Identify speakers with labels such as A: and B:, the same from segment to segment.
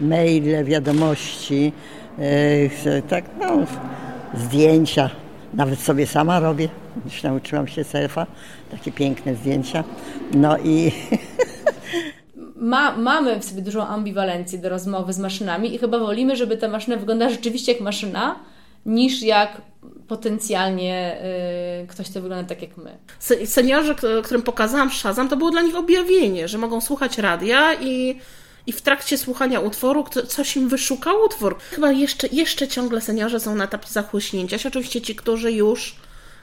A: maile, wiadomości, e, tak no, zdjęcia. Nawet sobie sama robię, już nauczyłam się selfa, takie piękne zdjęcia. No i
B: ma, mamy w sobie dużą ambiwalencję do rozmowy z maszynami i chyba wolimy, żeby ta maszyna wyglądała rzeczywiście jak maszyna, niż jak potencjalnie y, ktoś, kto wygląda tak jak my.
C: Seniorzy, którym pokazałam Shazam, to było dla nich objawienie, że mogą słuchać radia i, i w trakcie słuchania utworu coś im wyszukał utwór. Chyba jeszcze, jeszcze ciągle seniorzy są na etapie zachłyśnięcia się. Oczywiście ci, którzy już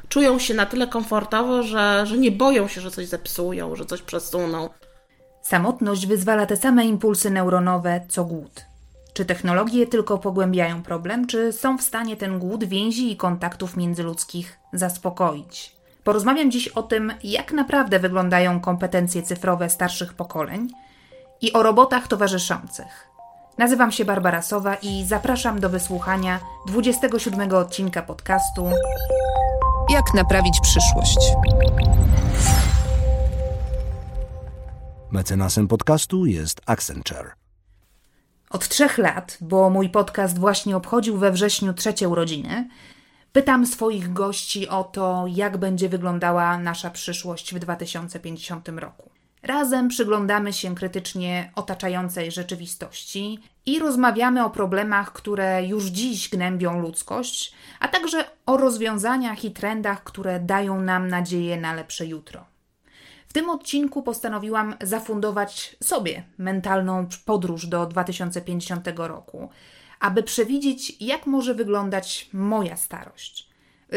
C: czują się na tyle komfortowo, że, że nie boją się, że coś zepsują, że coś przesuną.
D: Samotność wyzwala te same impulsy neuronowe co głód. Czy technologie tylko pogłębiają problem, czy są w stanie ten głód więzi i kontaktów międzyludzkich zaspokoić? Porozmawiam dziś o tym, jak naprawdę wyglądają kompetencje cyfrowe starszych pokoleń i o robotach towarzyszących. Nazywam się Barbara Sowa i zapraszam do wysłuchania 27 odcinka podcastu
E: Jak naprawić przyszłość.
F: Mecenasem podcastu jest Accenture.
D: Od trzech lat, bo mój podcast właśnie obchodził we wrześniu trzecie urodziny, pytam swoich gości o to, jak będzie wyglądała nasza przyszłość w 2050 roku. Razem przyglądamy się krytycznie otaczającej rzeczywistości i rozmawiamy o problemach, które już dziś gnębią ludzkość, a także o rozwiązaniach i trendach, które dają nam nadzieję na lepsze jutro tym odcinku postanowiłam zafundować sobie mentalną podróż do 2050 roku, aby przewidzieć, jak może wyglądać moja starość.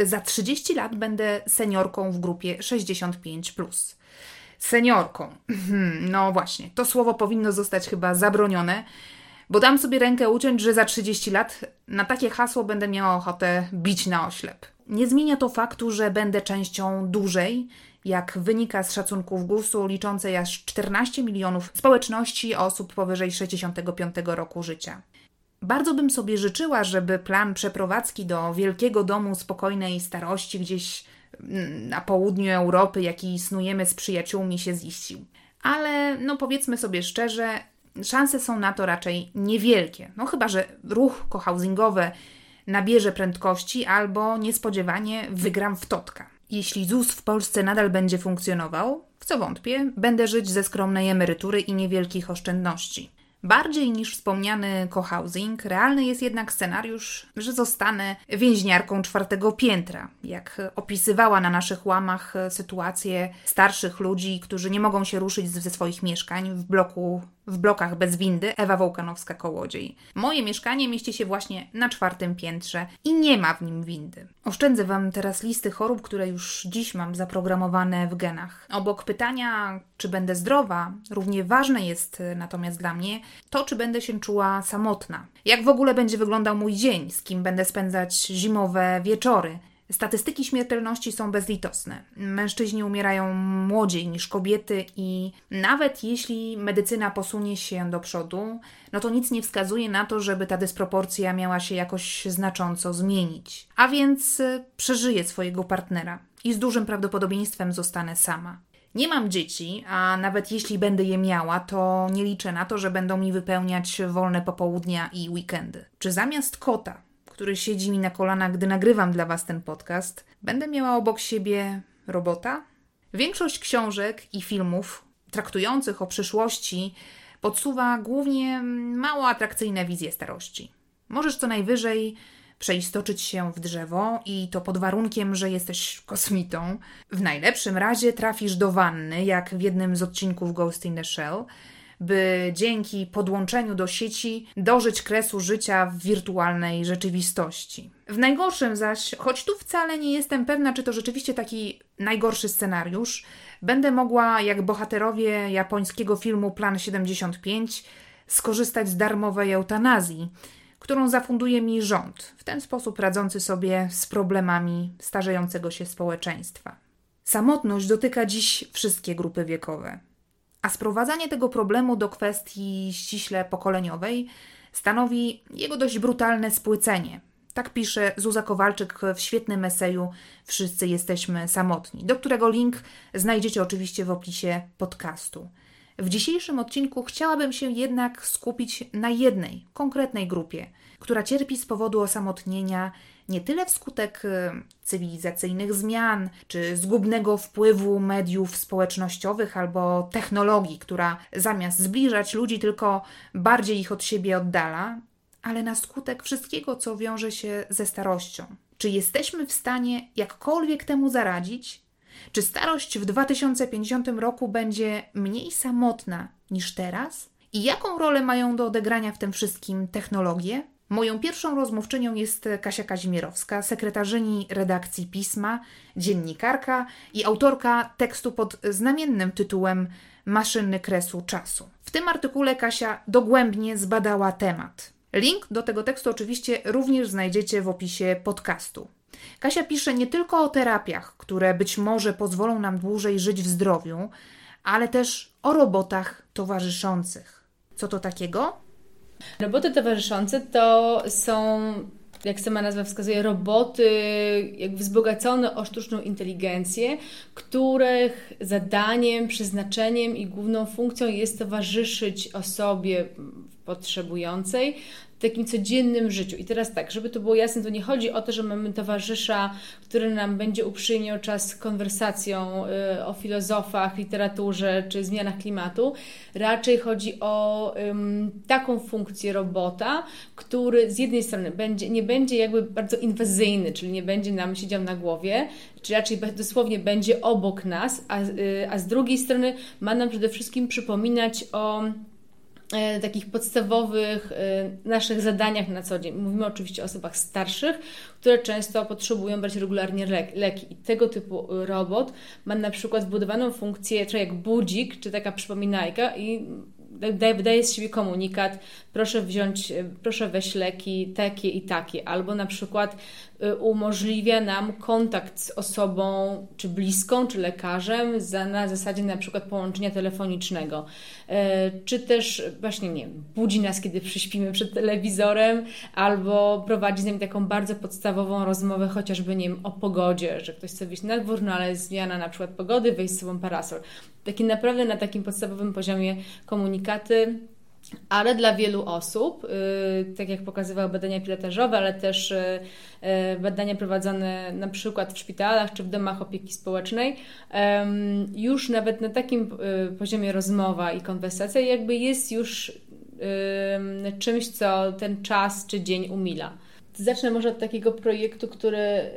D: Za 30 lat będę seniorką w grupie 65. Seniorką. Hmm, no właśnie, to słowo powinno zostać chyba zabronione, bo dam sobie rękę uciąć, że za 30 lat na takie hasło będę miała ochotę bić na oślep. Nie zmienia to faktu, że będę częścią dużej, jak wynika z szacunków GUS-u liczącej aż 14 milionów społeczności osób powyżej 65 roku życia. Bardzo bym sobie życzyła, żeby plan przeprowadzki do wielkiego domu spokojnej starości gdzieś na południu Europy, jaki snujemy z przyjaciółmi, się ziścił. Ale no powiedzmy sobie szczerze, szanse są na to raczej niewielkie. No chyba, że ruch kohousingowy nabierze prędkości albo niespodziewanie wygram w totka. Jeśli ZUS w Polsce nadal będzie funkcjonował, w co wątpię, będę żyć ze skromnej emerytury i niewielkich oszczędności. Bardziej niż wspomniany cohousing, realny jest jednak scenariusz, że zostanę więźniarką czwartego piętra, jak opisywała na naszych łamach sytuację starszych ludzi, którzy nie mogą się ruszyć ze swoich mieszkań w bloku w blokach bez windy Ewa Wołkanowska-Kołodziej. Moje mieszkanie mieści się właśnie na czwartym piętrze i nie ma w nim windy. Oszczędzę Wam teraz listy chorób, które już dziś mam zaprogramowane w genach. Obok pytania, czy będę zdrowa, równie ważne jest e, natomiast dla mnie to, czy będę się czuła samotna. Jak w ogóle będzie wyglądał mój dzień, z kim będę spędzać zimowe wieczory, Statystyki śmiertelności są bezlitosne. Mężczyźni umierają młodziej niż kobiety, i nawet jeśli medycyna posunie się do przodu, no to nic nie wskazuje na to, żeby ta dysproporcja miała się jakoś znacząco zmienić. A więc y, przeżyję swojego partnera i z dużym prawdopodobieństwem zostanę sama. Nie mam dzieci, a nawet jeśli będę je miała, to nie liczę na to, że będą mi wypełniać wolne popołudnia i weekendy. Czy zamiast kota który siedzi mi na kolanach, gdy nagrywam dla Was ten podcast, będę miała obok siebie robota? Większość książek i filmów traktujących o przyszłości podsuwa głównie mało atrakcyjne wizje starości. Możesz co najwyżej przeistoczyć się w drzewo i to pod warunkiem, że jesteś kosmitą. W najlepszym razie trafisz do wanny, jak w jednym z odcinków Ghost in the Shell, by dzięki podłączeniu do sieci dożyć kresu życia w wirtualnej rzeczywistości. W najgorszym zaś, choć tu wcale nie jestem pewna, czy to rzeczywiście taki najgorszy scenariusz, będę mogła, jak bohaterowie japońskiego filmu Plan 75, skorzystać z darmowej eutanazji, którą zafunduje mi rząd, w ten sposób radzący sobie z problemami starzejącego się społeczeństwa. Samotność dotyka dziś wszystkie grupy wiekowe. A sprowadzanie tego problemu do kwestii ściśle pokoleniowej stanowi jego dość brutalne spłycenie. Tak pisze Zuza Kowalczyk w świetnym eseju Wszyscy jesteśmy samotni, do którego link znajdziecie oczywiście w opisie podcastu. W dzisiejszym odcinku chciałabym się jednak skupić na jednej konkretnej grupie, która cierpi z powodu osamotnienia nie tyle wskutek e, cywilizacyjnych zmian czy zgubnego wpływu mediów społecznościowych albo technologii, która zamiast zbliżać ludzi, tylko bardziej ich od siebie oddala, ale na skutek wszystkiego, co wiąże się ze starością. Czy jesteśmy w stanie jakkolwiek temu zaradzić? Czy starość w 2050 roku będzie mniej samotna niż teraz? I jaką rolę mają do odegrania w tym wszystkim technologie? Moją pierwszą rozmówczynią jest Kasia Kazimierowska, sekretarzyni redakcji pisma, dziennikarka i autorka tekstu pod znamiennym tytułem Maszyny kresu czasu. W tym artykule Kasia dogłębnie zbadała temat. Link do tego tekstu oczywiście również znajdziecie w opisie podcastu. Kasia pisze nie tylko o terapiach, które być może pozwolą nam dłużej żyć w zdrowiu, ale też o robotach towarzyszących. Co to takiego?
B: Roboty towarzyszące to są, jak sama nazwa wskazuje, roboty jakby wzbogacone o sztuczną inteligencję, których zadaniem, przeznaczeniem i główną funkcją jest towarzyszyć osobie potrzebującej w takim codziennym życiu. I teraz tak, żeby to było jasne, to nie chodzi o to, że mamy towarzysza, który nam będzie uprzejmiał czas konwersacją y, o filozofach, literaturze czy zmianach klimatu. Raczej chodzi o taką funkcję robota, który z jednej strony będzie, nie będzie jakby bardzo inwazyjny, czyli nie będzie nam siedział na głowie, czy raczej dosłownie będzie obok nas, a, y, a z drugiej strony ma nam przede wszystkim przypominać o takich podstawowych e, naszych zadaniach na co dzień. Mówimy oczywiście o osobach starszych, które często potrzebują brać regularnie leki. I tego typu robot ma na przykład wbudowaną funkcję, czy jak budzik, czy taka przypominajka i wydaje z siebie komunikat, proszę wziąć, proszę weź leki takie i takie, albo na przykład umożliwia nam kontakt z osobą, czy bliską, czy lekarzem za, na zasadzie na przykład połączenia telefonicznego, e, czy też właśnie, nie budzi nas, kiedy przyśpimy przed telewizorem, albo prowadzi z nami taką bardzo podstawową rozmowę, chociażby, nie wiem, o pogodzie, że ktoś chce wyjść na dwór, no ale jest zmiana na przykład pogody, wejść z sobą parasol. Taki naprawdę na takim podstawowym poziomie komunikaty ale dla wielu osób, y, tak jak pokazywały badania pilotażowe, ale też y, y, badania prowadzone na przykład w szpitalach czy w domach opieki społecznej, już nawet na takim poziomie rozmowa i konwersacja jakby jest już czymś, co ten czas czy dzień umila. Zacznę może od takiego projektu, który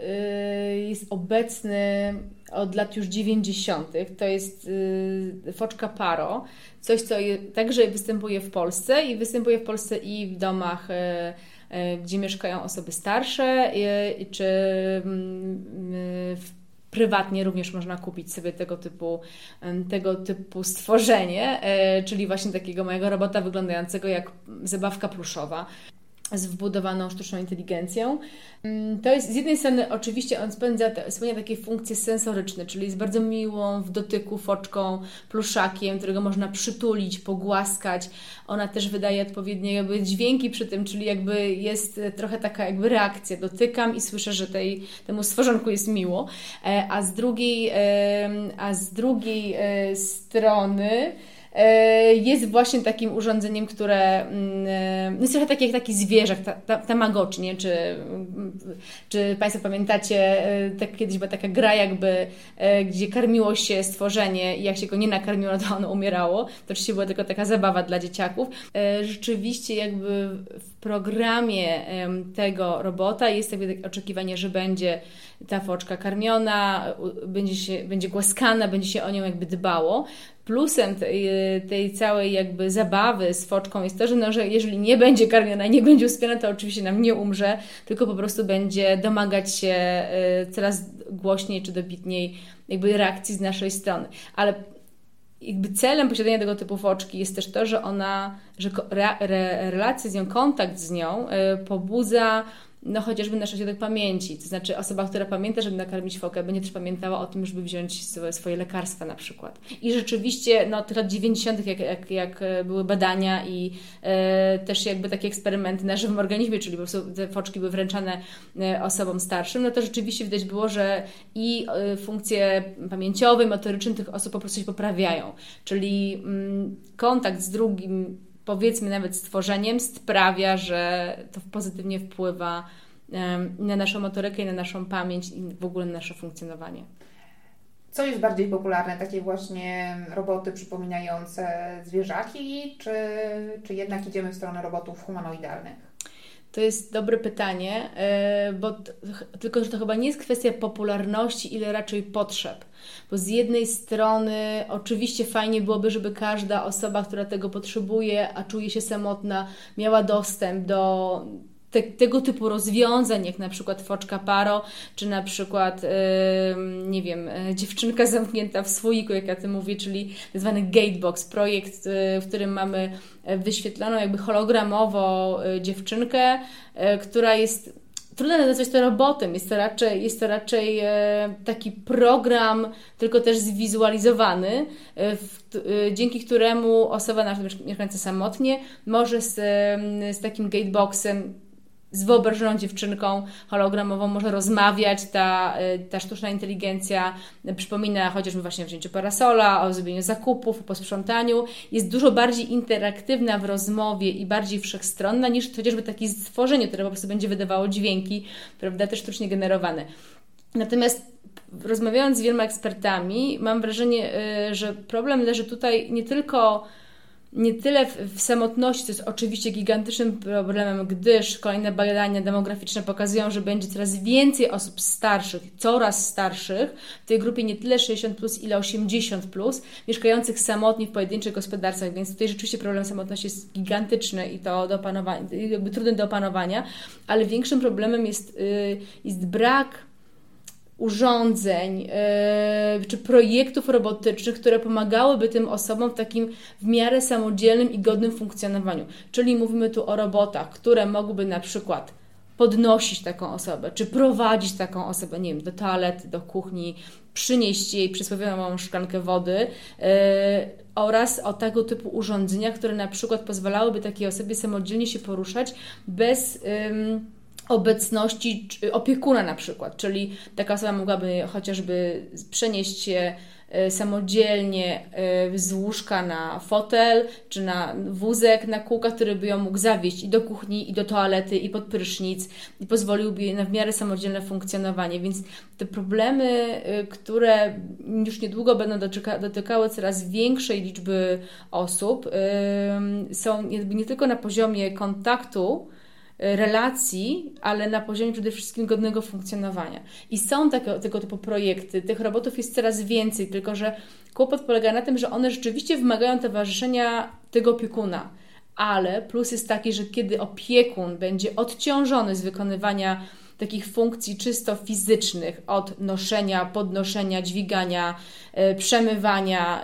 B: jest obecny od lat już 90. To jest Foczka Paro coś, co także występuje w Polsce i występuje w Polsce i w domach, e, e, gdzie mieszkają osoby starsze, czy mm, prywatnie również można kupić sobie tego typu, tego typu stworzenie, czyli właśnie takiego mojego robota wyglądającego jak zabawka pluszowa z wbudowaną sztuczną inteligencją. Mm, to jest z jednej strony oczywiście on spędza, spełnia takie funkcje sensoryczne, czyli jest bardzo miłą w dotyku foczką, pluszakiem, którego można przytulić, pogłaskać. Ona też wydaje odpowiednie jakby dźwięki przy tym, czyli jakby jest trochę taka jakby reakcja. Dotykam i słyszę, że tej, temu stworzonku jest miło. E, a z drugiej, a z drugiej e, strony E, jest właśnie takim urządzeniem, które mm, e, jest trochę takie jak taki zwierzak, ta, ta, tamagotchi, nie? Czy, czy Państwo pamiętacie, e, tak, kiedyś była taka gra jakby, gdzie karmiło się stworzenie i jak się go nie nakarmiło, to ono umierało. To oczywiście była tylko taka zabawa dla dzieciaków. Rzeczywiście jakby programie tego robota jest jakby oczekiwanie, że będzie ta foczka karmiona, będzie, się, będzie głaskana, będzie się o nią jakby dbało. Plusem tej, tej całej jakby zabawy z foczką jest to, że, no, że jeżeli nie będzie karmiona, nie będzie uspiona, to oczywiście nam nie umrze, tylko po prostu będzie domagać się y, coraz głośniej czy dobitniej jakby reakcji z naszej strony. Ale jakby celem posiadania tego typu foczki jest też to, że ona, że re, re, relacja z nią, kontakt z nią y, pobudza no chociażby nasz ośrodek pamięci, to znaczy osoba, która pamięta, żeby nakarmić fokę, będzie też pamiętała o tym, żeby wziąć swoje lekarstwa na przykład. I rzeczywiście, no tych lat 90., jak, jak, jak były badania i e, też jakby takie eksperymenty na żywym organizmie, czyli po prostu te foczki były wręczane e, osobom starszym, no to rzeczywiście widać było, że i e, funkcje pamięciowe, motoryczne tych osób po prostu się poprawiają. Czyli mm, kontakt z drugim powiedzmy nawet stworzeniem sprawia, że to pozytywnie wpływa na naszą motorykę i na naszą pamięć i w ogóle na nasze funkcjonowanie.
D: Co jest bardziej popularne? Takie właśnie roboty przypominające zwierzaki, czy, czy jednak idziemy w stronę robotów humanoidalnych?
B: To jest dobre pytanie, e, bo tylko, że to chyba nie jest kwestia popularności, ile raczej potrzeb. Bo z jednej strony oczywiście fajnie byłoby, żeby każda osoba, która tego potrzebuje, a czuje się samotna, miała dostęp do te, tego typu rozwiązań, jak na przykład foczka paro, czy na przykład, yy, nie wiem, e, dziewczynka zamknięta w słoiku, jak ja to mówię, czyli zwany Gatebox, projekt, yy, w którym mamy wyświetloną jakby hologramowo yy, dziewczynkę, która jest trudno nazwać to robotem, jest to raczej, jest to raczej e, taki program, tylko też zwizualizowany, e, w, e, dzięki któremu osoba na mieszkająca samotnie może z, z takim gateboxem z wyobrażoną dziewczynką hologramową może rozmawiać, ta, y, ta sztuczna inteligencja przypomina chociażby właśnie o wzięciu parasola, o zrobieniu zakupów, o posprzątaniu, jest dużo bardziej interaktywna w rozmowie i bardziej wszechstronna niż chociażby takie stworzenie, które po prostu będzie wydawało dźwięki, prawda, też sztucznie generowane. Natomiast rozmawiając z wieloma ekspertami, mam wrażenie, y, że problem leży tutaj nie tylko nie tyle w, w, samotności, to jest oczywiście gigantycznym problemem, gdyż kolejne badania demograficzne pokazują, że będzie coraz więcej osób starszych, coraz starszych, w tej grupie nie tyle 60, plus, ile 80, plus, mieszkających samotnie w pojedynczych gospodarstwach, więc tutaj rzeczywiście problem samotności jest gigantyczny i to do opanowania, trudny do opanowania, ale większym problemem jest, yy, jest brak urządzeń yy, czy projektów robotycznych, które pomagałyby tym osobom w takim w miarę samodzielnym i godnym funkcjonowaniu. Czyli mówimy tu o robotach, które mogłyby na przykład podnosić taką osobę, czy prowadzić taką osobę, nie wiem, do toalety, do kuchni, przynieść jej przysłowiową szklankę wody yy, oraz o tego typu urządzenia, które na przykład pozwalałyby takiej osobie samodzielnie się poruszać bez. Yy, obecności opiekuna na przykład, czyli taka osoba mogłaby chociażby przenieść się e, samodzielnie e, z łóżka na fotel, czy na wózek na kółkach, który by ją mógł zawieźć i do kuchni, i do toalety, i pod prysznic, i pozwoliłby jej na w miarę samodzielne funkcjonowanie. Więc te problemy, e, które już niedługo będą dotykały coraz większej liczby osób, są nie tylko na poziomie kontaktu, relacji, ale na poziomie przede wszystkim godnego funkcjonowania. I są takie, tego typu projekty. Tych robotów jest coraz więcej, tylko że kłopot polega na tym, że one rzeczywiście wymagają towarzyszenia tego opiekuna. Ale plus jest taki, że kiedy opiekun będzie odciążony z wykonywania takich funkcji czysto fizycznych, od noszenia, podnoszenia, dźwigania, yy, przemywania,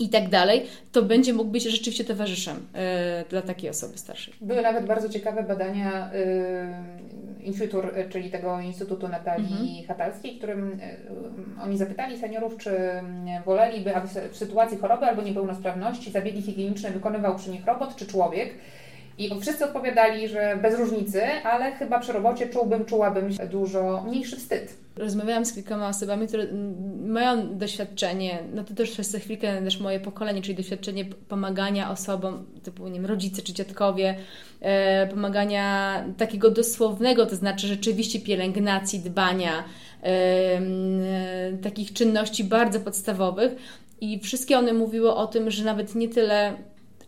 B: i tak dalej, to będzie mógł być rzeczywiście towarzyszem y, dla takiej osoby starszej.
D: Były nawet bardzo ciekawe badania y, Infutur, czyli tego Instytutu Natalii mhm. Hatalskiej, w którym y, oni zapytali seniorów, czy woleliby, aby w sytuacji choroby albo niepełnosprawności zabiegi higieniczne wykonywał przy nich robot czy człowiek. I wszyscy odpowiadali, że bez różnicy, ale chyba przy robocie czułbym, czułabym dużo mniejszy wstyd.
B: Rozmawiałam z kilkoma osobami, które mają doświadczenie, no to też przez chwilkę też moje pokolenie, czyli doświadczenie pomagania osobom, typu nie wiem, rodzice czy dziadkowie, e, pomagania takiego dosłownego, to znaczy rzeczywiście pielęgnacji, dbania, e, e, takich czynności bardzo podstawowych. I wszystkie one mówiły o tym, że nawet nie tyle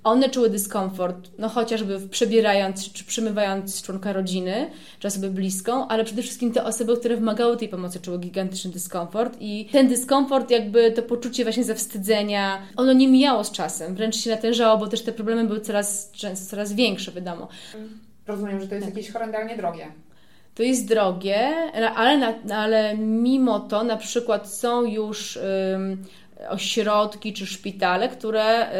B: one czuły dyskomfort, no chociażby przebierając czy przymywając członka rodziny, czy osobę bliską, ale przede wszystkim te osoby, które wymagały tej pomocy, czuły gigantyczny dyskomfort i ten dyskomfort, jakby to poczucie właśnie zawstydzenia, ono nie mijało z czasem, wręcz się natężało, bo też te problemy były coraz, coraz większe, wiadomo.
D: Rozumiem, że to jest tak. jakieś horrendalnie drogie.
B: To jest drogie, ale, ale mimo to na przykład są już ośrodki czy szpitale, które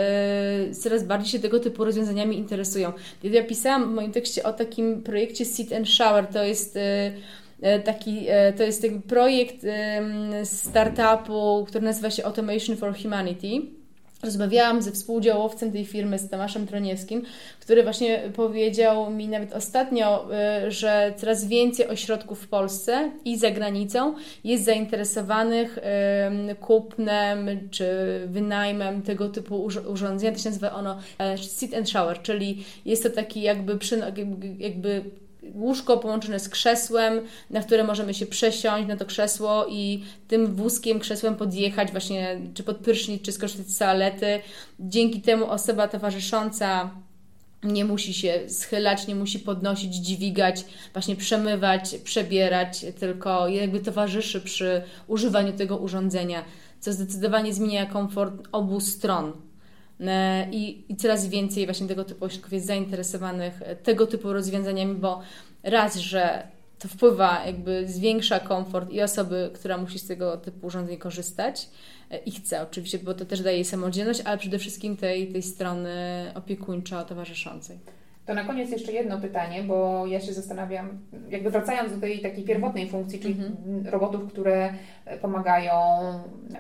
B: coraz bardziej się tego typu rozwiązaniami interesują. Ja pisałam w moim tekście o takim projekcie Sit and Shower, to jest taki, to jest taki projekt startupu, który nazywa się Automation for Humanity Rozmawiałam ze współdziałowcem tej firmy, z Tomaszem Troniewskim, który właśnie powiedział mi nawet ostatnio, y, że coraz więcej ośrodków w Polsce i za granicą jest zainteresowanych kupnem czy wynajmem tego typu urządzenia. To się nazywa ono e, sit and shower, czyli jest to taki jakby, jakby łóżko połączone z krzesłem, na które możemy się przesiąść na to krzesło i tym wózkiem, krzesłem podjechać właśnie, czy pod prysznic, czy skorzystać z toalety. Dzięki temu osoba towarzysząca nie musi się schylać, nie musi podnosić, dźwigać, właśnie przemywać, przebierać, tylko jakby towarzyszy przy używaniu tego urządzenia, co zdecydowanie zmienia komfort obu stron I, I coraz więcej właśnie tego typu ośrodków jest zainteresowanych e, tego typu rozwiązaniami, bo raz, że to wpływa, jakby zwiększa komfort i osoby, która musi z tego typu urządzeń korzystać e, i chce oczywiście, bo to też daje samodzielność, ale przede wszystkim tej, tej strony opiekuńczo-towarzyszącej.
D: To na koniec jeszcze jedno pytanie, bo ja się zastanawiam, jakby wracając do tej takiej pierwotnej funkcji, czyli mhm. robotów, które pomagają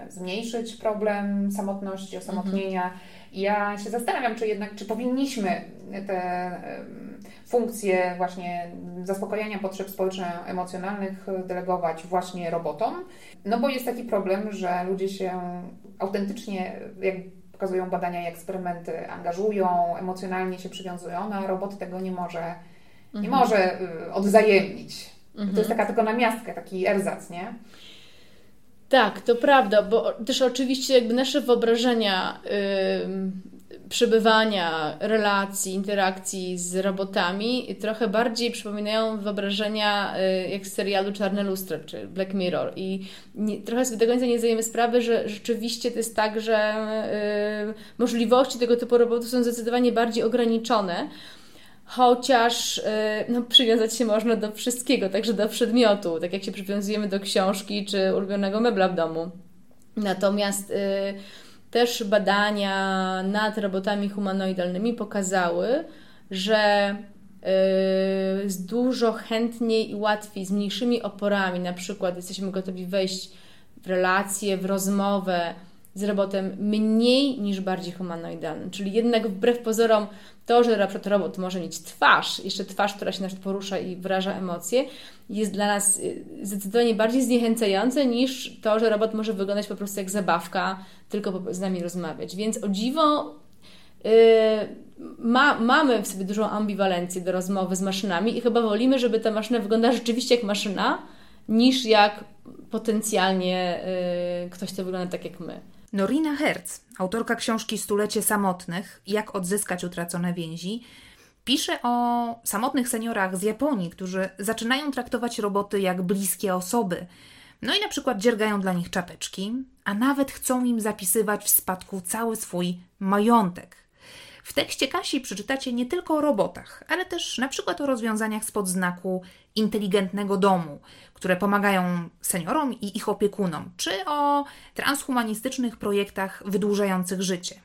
D: zmniejszyć problem samotności, osamotnienia. Mhm ja się zastanawiam, czy jednak, czy powinniśmy te funkcje właśnie zaspokojenia potrzeb społeczno-emocjonalnych delegować właśnie robotom, no bo jest taki problem, że ludzie się autentycznie, jak pokazują badania i eksperymenty, angażują, emocjonalnie się przywiązują, no a robot tego nie może, nie mhm. może y, odwzajemnić. Mhm. To jest taka tylko namiastka, taki erzac, nie?
B: Tak, to prawda, bo też oczywiście jakby nasze wyobrażenia yy, przebywania, relacji, interakcji z robotami trochę bardziej przypominają wyobrażenia yy, jak z serialu Czarne Lustro czy Black Mirror i nie, trochę sobie do końca nie zdajemy sprawy, że rzeczywiście to jest tak, że yy, możliwości tego typu robotów są zdecydowanie bardziej ograniczone chociaż y, no, przywiązać się można do wszystkiego, także do przedmiotu, tak jak się przywiązujemy do książki czy ulubionego mebla w domu. Natomiast y, też badania nad robotami humanoidalnymi pokazały, że y, dużo chętniej i łatwiej, z mniejszymi oporami, na przykład jesteśmy gotowi wejść w relację, w rozmowę z robotem mniej niż bardziej humanoidalnym. Czyli jednak wbrew pozorom to, że na przykład robot może mieć twarz, jeszcze twarz, która się na porusza i wyraża emocje, jest dla nas y, zdecydowanie bardziej zniechęcające niż to, że robot może wyglądać po prostu jak zabawka, tylko z nami rozmawiać. Więc o dziwo yy, ma, mamy w sobie dużą ambiwalencję do rozmowy z maszynami i chyba wolimy, żeby ta maszyna wyglądała rzeczywiście jak maszyna, niż jak potencjalnie yy, ktoś, kto wygląda tak jak my.
D: Norina Herz, autorka książki Stulecie Samotnych Jak odzyskać utracone więzi, pisze o samotnych seniorach z Japonii, którzy zaczynają traktować roboty jak bliskie osoby. No i na przykład dziergają dla nich czapeczki, a nawet chcą im zapisywać w spadku cały swój majątek. W tekście Kasi przeczytacie nie tylko o robotach, ale też na przykład o rozwiązaniach spod znaku inteligentnego domu, które pomagają seniorom i ich opiekunom, czy o transhumanistycznych projektach wydłużających życie.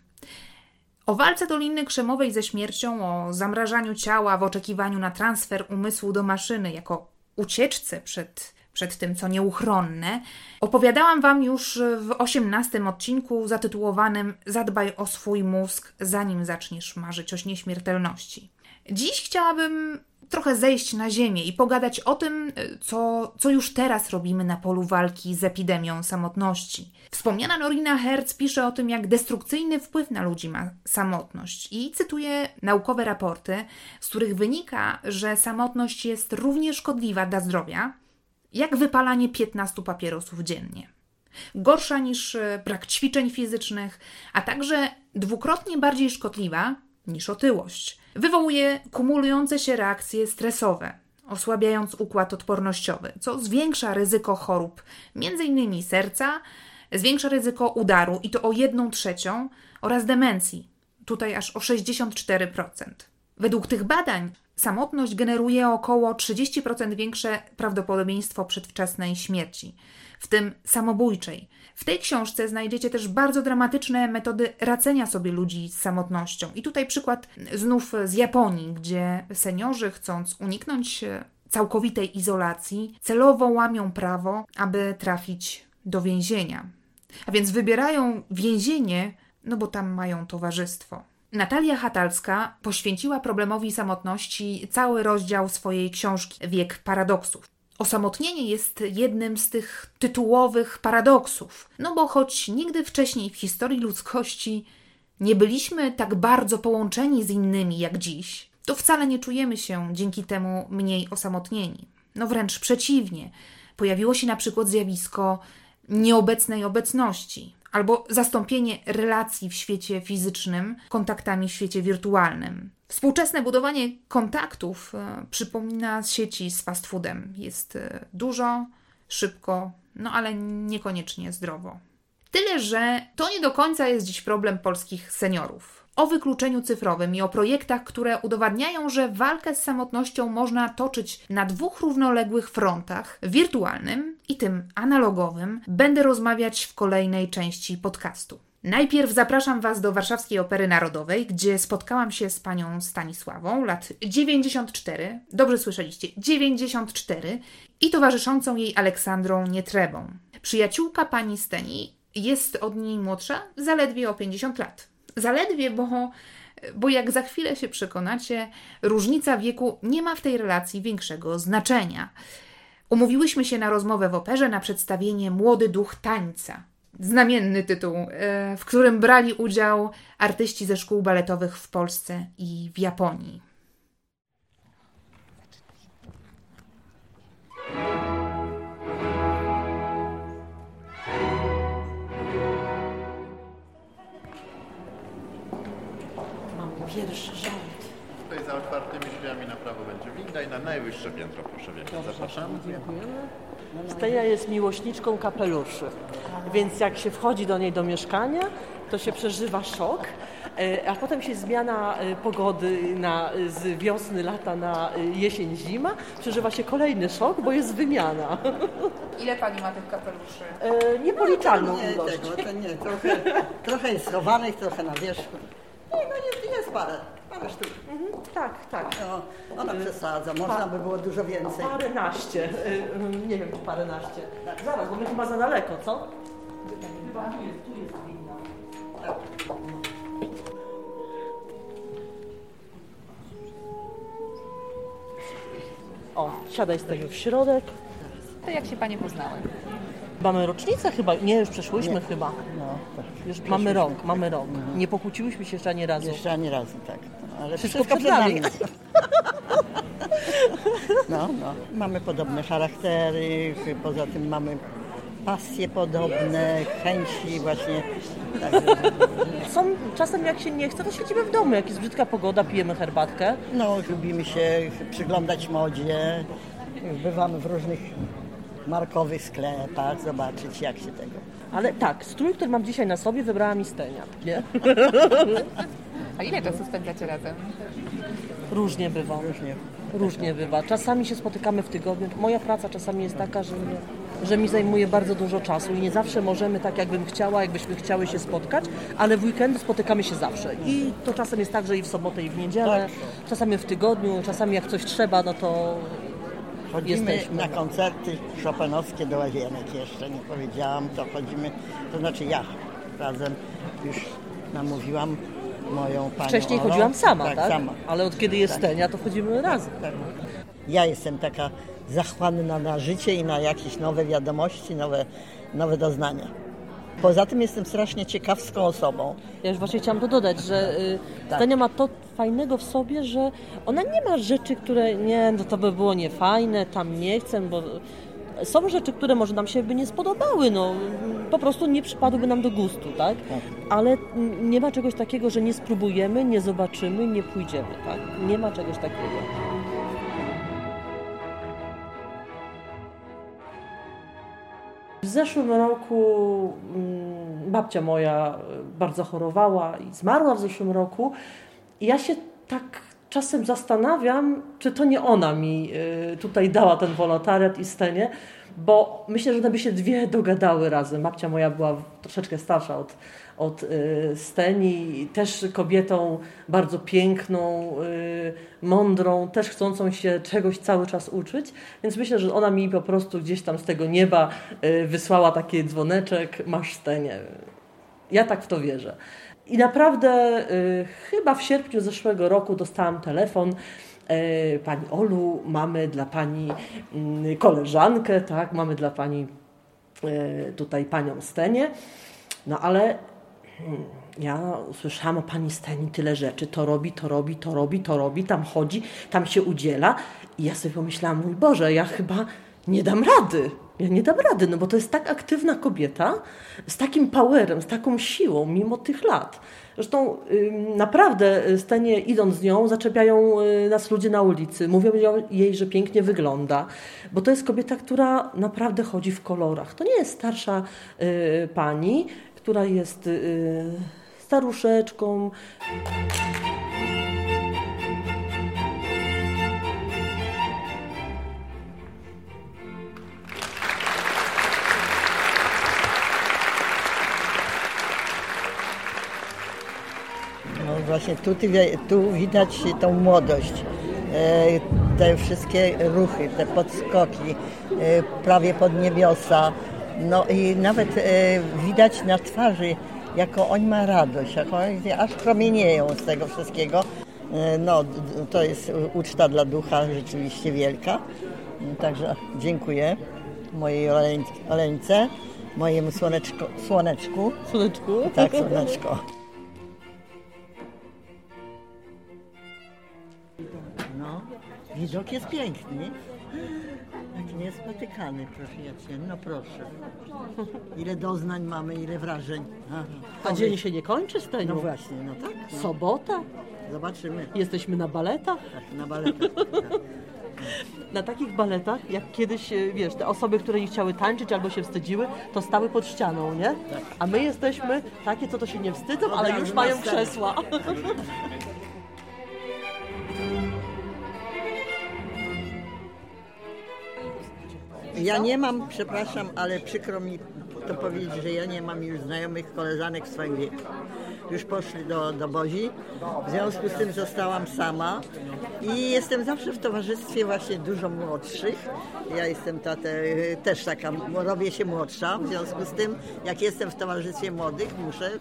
D: O walce Doliny Krzemowej ze śmiercią, o zamrażaniu ciała w oczekiwaniu na transfer umysłu do maszyny jako ucieczce przed przed tym, co nieuchronne, opowiadałam Wam już w osiemnastym odcinku zatytułowanym Zadbaj o swój mózg, zanim zaczniesz marzyć o nieśmiertelności. Dziś chciałabym trochę zejść na ziemię i pogadać o tym, co, co już teraz robimy na polu walki z epidemią samotności. Wspomniana Norina Herz pisze o tym, jak destrukcyjny wpływ na ludzi ma samotność i cytuje naukowe raporty, z których wynika, że samotność jest równie szkodliwa dla zdrowia, jak wypalanie 15 papierosów dziennie. Gorsza niż e, brak ćwiczeń fizycznych, a także dwukrotnie bardziej szkodliwa niż otyłość. Wywołuje kumulujące się reakcje stresowe, osłabiając układ odpornościowy, co zwiększa ryzyko chorób, m.in. serca, zwiększa ryzyko udaru i to o 1 trzecią oraz demencji, tutaj aż o 64%. Według tych badań samotność generuje około 30% większe prawdopodobieństwo przedwczesnej śmierci, w tym samobójczej. W tej książce znajdziecie też bardzo dramatyczne metody radzenia sobie ludzi z samotnością. I tutaj przykład znów z Japonii, gdzie seniorzy, chcąc uniknąć całkowitej izolacji, celowo łamią prawo, aby trafić do więzienia. A więc wybierają więzienie, no bo tam mają towarzystwo. Natalia Hatalska poświęciła problemowi samotności cały rozdział swojej książki Wiek Paradoksów. Osamotnienie jest jednym z tych tytułowych paradoksów, no bo choć nigdy wcześniej w historii ludzkości nie byliśmy tak bardzo połączeni z innymi jak dziś, to wcale nie czujemy się dzięki temu mniej osamotnieni. No wręcz przeciwnie. Pojawiło się na przykład zjawisko nieobecnej obecności, albo zastąpienie relacji w świecie fizycznym kontaktami w świecie wirtualnym. Współczesne budowanie kontaktów e, przypomina sieci z fast foodem. Jest e, dużo, szybko, no ale niekoniecznie zdrowo. Tyle, że to nie do końca jest dziś problem polskich seniorów o wykluczeniu cyfrowym i o projektach, które udowadniają, że walkę z samotnością można toczyć na dwóch równoległych frontach wirtualnym i tym analogowym, będę rozmawiać w kolejnej części podcastu. Najpierw zapraszam Was do Warszawskiej Opery Narodowej, gdzie spotkałam się z panią Stanisławą, lat 94, dobrze słyszeliście, 94, i towarzyszącą jej Aleksandrą Nietrebą. Przyjaciółka pani Steni jest od niej młodsza zaledwie o 50 lat. Zaledwie, bo, bo jak za chwilę się przekonacie, różnica wieku nie ma w tej relacji większego znaczenia. Umówiłyśmy się na rozmowę w operze na przedstawienie Młody Duch Tańca. Znamienny tytuł, e, w którym brali udział artyści ze szkół baletowych w Polsce i w Japonii.
A: Pierwszy rząd.
G: Tutaj za otwartymi drzwiami na prawo będzie winda i na najwyższe piętro proszę wjechać. Zapraszamy.
H: Steja jest miłośniczką kapeluszy, więc jak się wchodzi do niej do mieszkania, to się przeżywa szok, e, a potem się zmiana e, pogody na, z wiosny, lata na e, jesień, zima, przeżywa się kolejny szok, bo jest wymiana.
D: Ile pani ma tych kapeluszy?
H: Niepoliczalną
A: Nie,
H: ilość.
A: tego, to nie, trochę, trochę jest schowanych, trochę na wierzchu. Nie, no jest, jest parę, parę sztuk.
H: Mhm, tak, tak.
A: No, ona przesadza, można by było dużo więcej.
H: Paręnaście, y, y, nie wiem czy paręnaście. Zaraz, bo my chyba za daleko, co? Chyba tu jest, tu jest winna. O, siadaj z tego w środek.
E: To jak się panie poznały?
H: Mamy rocznicę chyba, nie, już przeszłyśmy chyba.
A: No, tak.
H: Już mamy rok, mamy rok. Nie pokłóciłyśmy się jeszcze ani razu.
A: Jeszcze ani razu, tak. No, ale
H: Wszystko przed
A: przed
H: nami.
A: No, no. Mamy podobne charaktery, poza tym mamy pasje podobne, chęci właśnie. Także,
H: Są czasem jak się nie chce, to siedzimy w domu. Jak jest brzydka pogoda, pijemy herbatkę.
A: no, lubimy się przyglądać modzie, bywamy w różnych markowych sklepach, zobaczyć jak się tego.
H: Ale tak, strój, który mam dzisiaj na sobie, wybrała mi Stenia. Nie?
E: A ile czasu spędzacie razem?
H: Różnie bywa.
A: Różnie.
H: Różnie bywa. Czasami się spotykamy w tygodniu. Moja praca czasami jest taka, że, mnie, że mi zajmuje bardzo dużo czasu i nie zawsze możemy tak, jakbym chciała, jakbyśmy chciały się spotkać, ale w weekendy spotykamy się zawsze. I to czasem jest tak, że i w sobotę, i w niedzielę, czasami w tygodniu, czasami jak coś trzeba, no to
A: Chodzimy
H: Jesteśmy.
A: na koncerty szopenowskie do Łazienek jeszcze, nie powiedziałam, to chodzimy, to znaczy ja razem już namówiłam moją panią
H: wcześniej
A: Olą.
H: chodziłam sama, tak?
A: Tak, sama.
H: Ale od kiedy jest Stenia, to chodzimy razem.
A: Tak. Ja jestem taka zachłanna na życie i na jakieś nowe wiadomości, nowe, nowe doznania. Poza tym jestem strasznie ciekawską osobą.
H: Ja już właśnie chciałam to dodać, że y,
A: Tak.
H: Stania ma to fajnego w sobie, że ona nie ma rzeczy, które nie, no to by było niefajne, tam nie chcę, bo są rzeczy, które może nam się by nie spodobały, no po prostu nie przypadłyby nam do gustu, tak? Ale mm, nie ma czegoś takiego, że nie spróbujemy, nie zobaczymy, nie pójdziemy, tak? Nie ma czegoś takiego. W zeszłym roku mm, babcia moja y, bardzo chorowała i zmarła w zeszłym roku. Ja się tak czasem zastanawiam, czy to nie ona mi y, tutaj dała ten wolontariat i stenie, bo myślę, że one by się dwie dogadały razem. Babcia moja była troszeczkę starsza od, od y, Steni, też kobietą bardzo piękną, y, mądrą, też chcącą się czegoś cały czas uczyć, więc myślę, że ona mi po prostu gdzieś tam z tego nieba wysłała taki dzwoneczek, masz Stenie. Ja tak w to wierzę. I naprawdę y, chyba w sierpniu zeszłego roku dostałam telefon. y, Pani Olu, mamy dla Pani mm, koleżankę, tak, mamy dla Pani y, tutaj Panią Stenię. No ale hmm, ja usłyszałam o Pani Steni tyle rzeczy, to robi, to robi, to robi, to robi, tam chodzi, tam się udziela. I ja sobie pomyślałam, mój Boże, ja chyba nie dam rady. Ja nie dam rady, no bo to jest tak aktywna kobieta, z takim powerem, z taką siłą, mimo tych lat. Zresztą naprawdę y, Stenie, idąc z nią, zaczepiają y, nas ludzie na ulicy, mówią jej, że pięknie wygląda, bo to jest kobieta, która naprawdę chodzi w kolorach. To nie jest starsza y, pani, która jest staruszeczką,
A: właśnie tu, tu widać tą młodość, e, te wszystkie ruchy, te podskoki, e, prawie pod niebiosa. No i nawet e, widać na twarzy, jaką on ma radość, jak oni aż promienieją z tego wszystkiego. No, to jest uczta dla ducha rzeczywiście wielka. Także dziękuję mojej Oleń- Oleńce, mojemu słoneczko, słoneczku.
H: słoneczku.
A: Tak, słoneczko. Widok jest piękny. Taki niespotykany, proszę ja cię. No proszę. Ile doznań mamy, ile wrażeń. Aha.
H: A dzień się nie kończy, Steniu?
A: No właśnie, no tak. No.
H: Sobota,
A: Zobaczymy.
H: jesteśmy na baletach.
A: Tak, na baletach.
H: Na takich baletach, jak kiedyś, e, wiesz, te osoby, które nie chciały tańczyć albo się wstydziły, to stały pod ścianą, nie? A my jesteśmy takie, co to się nie wstydzą, ale już mają krzesła.
A: Ja nie mam, przepraszam, ale przykro mi to powiedzieć, że ja nie mam już znajomych koleżanek w swoim wieku. Już poszli do, do Bozi, w związku z tym zostałam sama i jestem zawsze w towarzystwie właśnie dużo młodszych. Ja jestem tate, też taka, robię się młodsza, w związku z tym jak jestem w towarzystwie młodych, muszę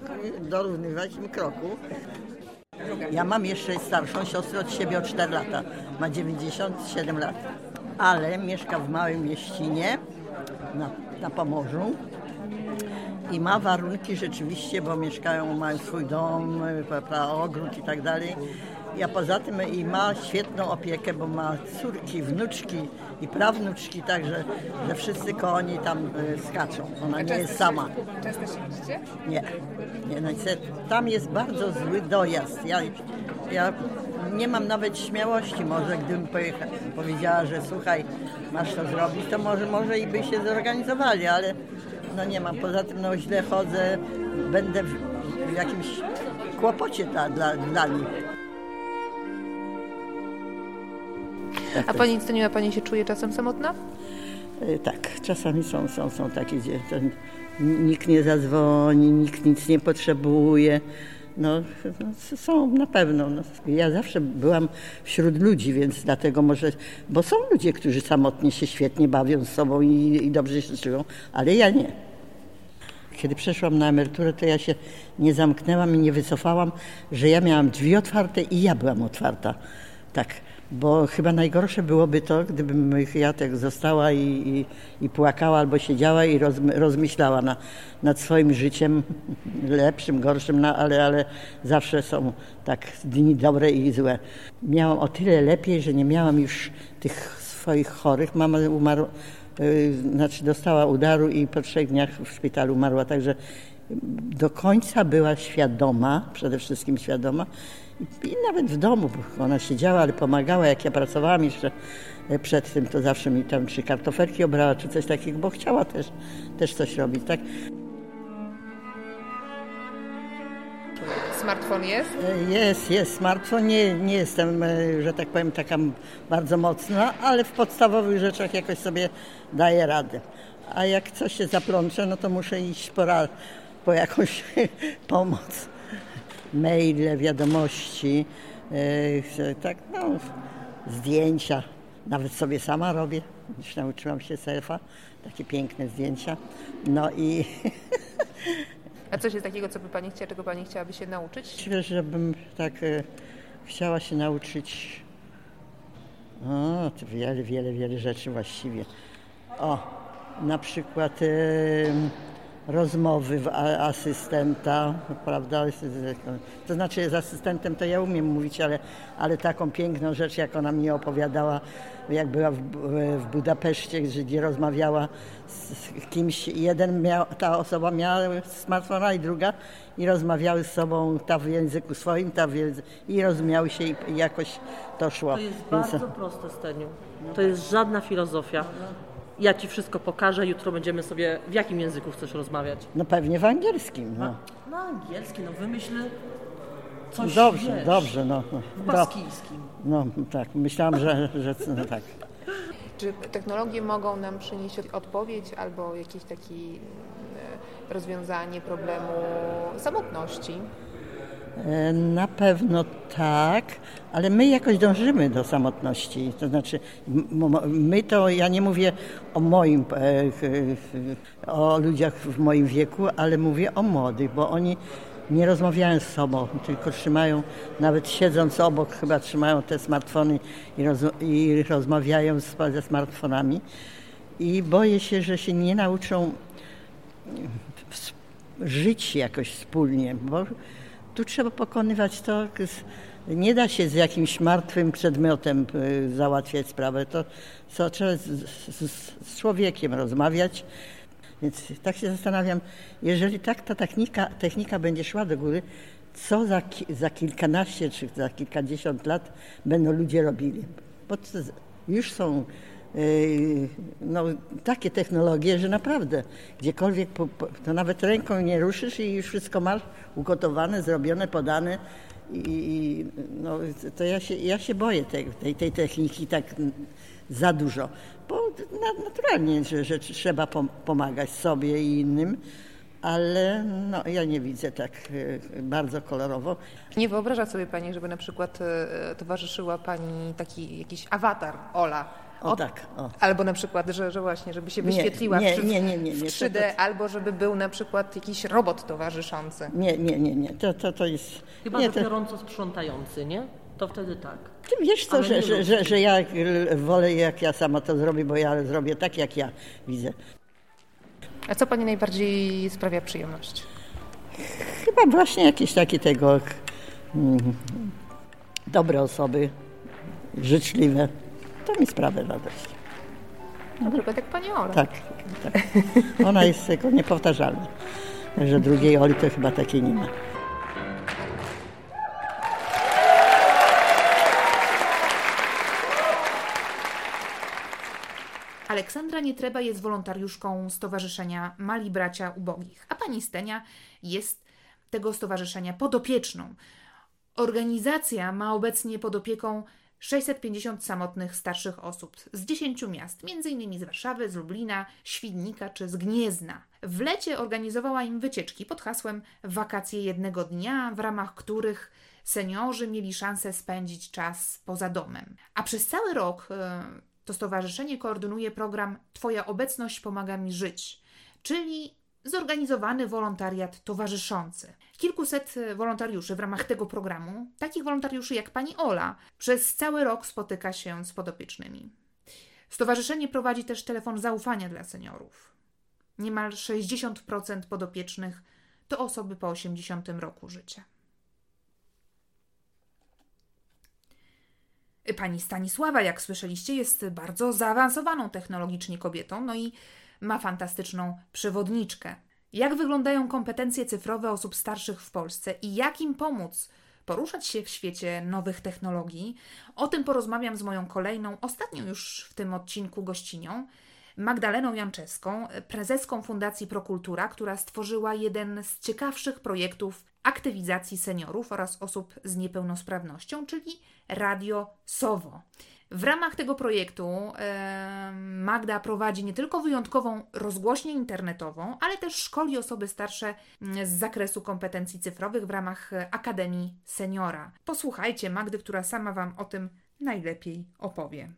A: dorównywać im kroku. Ja mam jeszcze starszą siostrę od siebie o 4 lata. Ma 97 lat. Ale mieszka w małej mieścinie na, na Pomorzu. I ma warunki rzeczywiście, bo mieszkają, mają swój dom, prawda, ogród i tak dalej. A poza tym i ma świetną opiekę, bo ma córki, wnuczki i prawnuczki, także że wszyscy koło niej tam y, skaczą. Ona nie jest sama.
E: Często się widzicie?
A: Nie, nie no. Tam jest bardzo zły dojazd. Ja, ja nie mam nawet śmiałości może, gdybym pojecha, powiedziała, że słuchaj, masz to zrobić, to może, może i by się zorganizowali, ale no nie mam. Poza tym no źle chodzę, będę w, jakimś kłopocie dla, dla nich.
E: A pani Staniła, pani się czuje czasem samotna?
A: Y, Tak, czasami są, są, są takie, gdzie nikt nie zadzwoni, nikt nic nie potrzebuje. No, no, są na pewno. No. Ja zawsze byłam wśród ludzi, więc dlatego może, bo są ludzie, którzy samotnie się świetnie bawią z sobą i, i dobrze się czują, ale ja nie. Kiedy przeszłam na emeryturę, to ja się nie zamknęłam i nie wycofałam, że ja miałam drzwi otwarte i ja byłam otwarta. Tak, bo chyba najgorsze byłoby to, gdybym ja tak została i, i, i płakała albo siedziała i roz, rozmyślała na, nad swoim życiem, lepszym, gorszym, no, ale, ale zawsze są tak dni dobre i złe. Miałam o tyle lepiej, że nie miałam już tych swoich chorych. Mama umarła, y, znaczy dostała udaru i po trzech dniach w szpitalu umarła, także do końca była świadoma, przede wszystkim świadoma i, nawet w domu, ona siedziała, ale pomagała, jak ja pracowałam jeszcze e, przed tym, to zawsze mi tam czy kartofelki obrała, czy coś takiego, bo chciała też, też coś robić, tak?
E: smartfon jest?
A: E, Jest, jest smartfon. Nie, nie jestem, e, że tak powiem, taka bardzo mocna, ale w podstawowych rzeczach jakoś sobie daję radę. A jak coś się zaplącze, no to muszę iść po, po jakąś pomoc. Maile, wiadomości, e, tak, no, zdjęcia. Nawet sobie sama robię. Już nauczyłam się selfa, takie piękne zdjęcia. No i
E: A coś jest takiego, co by Pani chciała, czego Pani chciałaby się nauczyć?
A: Myślę, żebym tak e, chciała się nauczyć. O, to wiele, wiele, wiele rzeczy właściwie. O, na przykład rozmowy asystenta, prawda? To znaczy z asystentem to ja umiem mówić, ale, ale taką piękną rzecz, jak ona mi opowiadała, jak była w, w Budapeszcie, gdzie rozmawiała z, kimś. Jeden miał, ta osoba miała smartfona i druga i rozmawiały z sobą, ta w języku swoim, ta w języku, i rozumiały się i, jakoś to szło.
H: To jest
A: Więc-
H: bardzo proste, Steniu. To jest żadna filozofia. Ja Ci wszystko pokażę, jutro będziemy sobie... W jakim języku chcesz rozmawiać?
A: No pewnie w angielskim. No.
H: Na angielski, no wymyśl coś,
A: Dobrze,
H: wiesz,
A: dobrze. No, no,
H: W
A: do,
H: baskijskim.
A: no tak, myślałam, że, że no, tak.
E: Czy technologie mogą nam przynieść odpowiedź albo jakieś takie rozwiązanie problemu samotności?
A: E, Na pewno tak, ale my jakoś dążymy do samotności. To znaczy, my to, ja nie mówię o moim, e, o ludziach w moim wieku, ale mówię o młodych, bo oni nie rozmawiają z sobą, tylko trzymają, nawet siedząc obok, chyba trzymają te smartfony i, roz, i rozmawiają z, ze smartfonami. I boję się, że się nie nauczą żyć jakoś wspólnie, bo tu trzeba pokonywać to. Nie da się z jakimś martwym przedmiotem y, załatwiać sprawę. To, to trzeba z, z, z człowiekiem rozmawiać. Więc tak się zastanawiam, jeżeli tak ta technika, technika będzie szła do góry, co za, za kilkanaście czy za kilkadziesiąt lat będą ludzie robili? Bo już są no, takie technologie, że naprawdę gdziekolwiek, to nawet ręką nie ruszysz i już wszystko masz ugotowane, zrobione, podane. I, no, to ja się, ja się boję tej, tej, tej techniki tak za dużo, bo na, naturalnie, że, że trzeba pom- pomagać sobie i innym, ale no, ja nie widzę tak e, bardzo kolorowo.
E: Nie wyobraża sobie Pani, żeby na przykład e, towarzyszyła Pani taki jakiś awatar Ola?
A: O tak, o.
E: Albo na przykład, że, że właśnie, żeby się wyświetliła
A: nie,
E: w,
A: nie, nie, nie,
E: w
A: nie,
E: 3D,
A: to- to-
E: albo żeby był na przykład jakiś robot towarzyszący.
A: Nie, nie, nie, nie, to, to, to jest...
H: Chyba,
A: nie, to,
H: biorąco sprzątający, nie? To wtedy tak.
A: ty wiesz co, że, że, że, że ja wolę jak ja sama to zrobię, bo ja zrobię tak, jak ja widzę.
E: A co Pani najbardziej sprawia przyjemność?
A: Chyba właśnie jakieś takie tego mm, dobre osoby, życzliwe. To mi sprawia radość.
E: Na przykład jak Pani Ola.
A: Tak, tak. Ona jest tylko niepowtarzalna. Także drugiej Oli to chyba takiej nie ma.
D: Aleksandra Nietreba jest wolontariuszką Stowarzyszenia Mali Bracia Ubogich, a pani Stenia jest tego stowarzyszenia podopieczną. Organizacja ma obecnie pod opieką 650 samotnych starszych osób z 10 miast, m.in. z Warszawy, z Lublina, Świdnika czy z Gniezna. W lecie organizowała im wycieczki pod hasłem Wakacje jednego dnia, w ramach których seniorzy mieli szansę spędzić czas poza domem. A przez cały rok e, to stowarzyszenie koordynuje program Twoja obecność pomaga mi żyć, czyli zorganizowany wolontariat towarzyszący. Kilkuset e, wolontariuszy w ramach tego programu, takich wolontariuszy jak pani Ola, przez cały rok spotyka się z podopiecznymi. Stowarzyszenie prowadzi też telefon zaufania dla seniorów. Niemal 60% podopiecznych to osoby po 80 roku życia. Pani Stanisława, jak słyszeliście, jest bardzo zaawansowaną technologicznie kobietą, no i ma fantastyczną przewodniczkę. Jak wyglądają kompetencje cyfrowe osób starszych w Polsce i jak im pomóc poruszać się w świecie nowych technologii? O tym porozmawiam z moją kolejną, ostatnią już w tym odcinku gościnią, Magdaleną Janczewską, prezeską Fundacji Prokultura, która stworzyła jeden z ciekawszych projektów aktywizacji seniorów oraz osób z niepełnosprawnością, czyli Radio Sowo. W ramach tego projektu Magda prowadzi nie tylko wyjątkową rozgłośnię internetową, ale też szkoli osoby starsze z zakresu kompetencji cyfrowych w ramach Akademii Seniora. Posłuchajcie Magdy, która sama Wam o tym najlepiej opowie.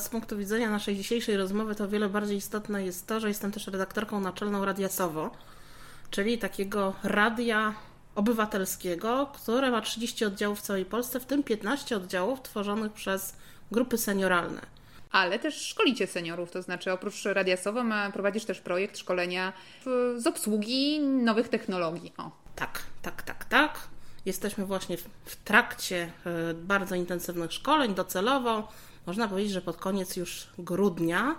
C: Z punktu widzenia naszej dzisiejszej rozmowy to o wiele bardziej istotne jest to, że jestem też redaktorką naczelną Radia Sowo, czyli takiego radia obywatelskiego, które ma 30 oddziałów w całej Polsce, w tym 15 oddziałów tworzonych przez grupy senioralne.
E: Ale też szkolicie seniorów, to znaczy oprócz Radia Sowo ma, prowadzisz też projekt szkolenia z obsługi nowych technologii. O.
C: Tak, tak, tak, tak. Jesteśmy właśnie w, trakcie y, bardzo intensywnych szkoleń docelowo. Można powiedzieć, że pod koniec już grudnia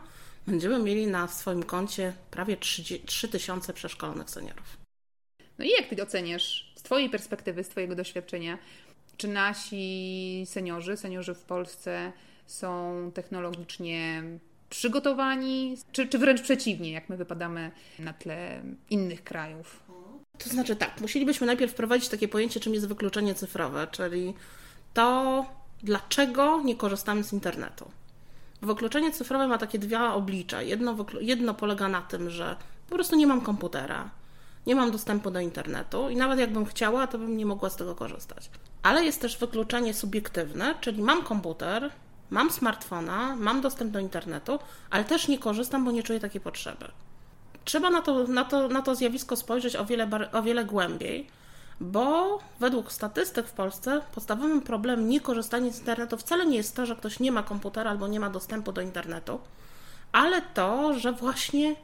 C: będziemy mieli na swoim koncie prawie 3000 przeszkolonych seniorów.
E: No i jak ty oceniasz z Twojej perspektywy, z Twojego doświadczenia, czy nasi seniorzy, seniorzy w Polsce są technologicznie przygotowani, czy, czy wręcz przeciwnie, jak my wypadamy na tle innych krajów?
C: To znaczy tak, musielibyśmy najpierw wprowadzić takie pojęcie, czym jest wykluczenie cyfrowe, czyli to, dlaczego nie korzystamy z internetu. Wykluczenie cyfrowe ma takie dwa oblicza. Jedno, jedno polega na tym, że po prostu nie mam komputera, nie mam dostępu do internetu i nawet jakbym chciała, to bym nie mogła z tego korzystać. Ale jest też wykluczenie subiektywne, czyli mam komputer, mam smartfona, mam dostęp do internetu, ale też nie korzystam, bo nie czuję takiej potrzeby. Trzeba na to, na to, na to zjawisko spojrzeć o wiele, o wiele głębiej, bo według statystyk w Polsce podstawowym problemem niekorzystania z internetu wcale nie jest to, że ktoś nie ma komputera albo nie ma dostępu do internetu, ale to, że właśnie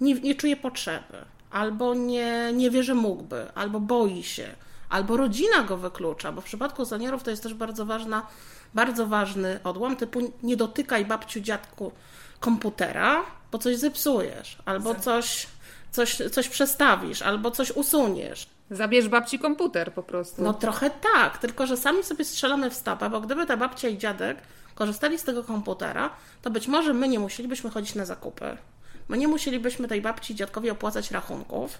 C: nie, nie czuje potrzeby, albo nie, nie wie, że mógłby, albo boi się, albo rodzina go wyklucza, bo w przypadku seniorów to jest też bardzo ważna, bardzo ważny odłam, typu nie dotykaj babciu, dziadku komputera, bo coś zepsujesz, albo coś, coś, coś przestawisz, albo coś usuniesz.
E: Zabierz babci komputer po prostu.
C: No trochę tak, tylko że sami sobie strzelamy w stopę, bo gdyby ta babcia i dziadek korzystali z tego komputera, to być może my nie musielibyśmy chodzić na zakupy. My nie musielibyśmy tej babci i dziadkowi opłacać rachunków.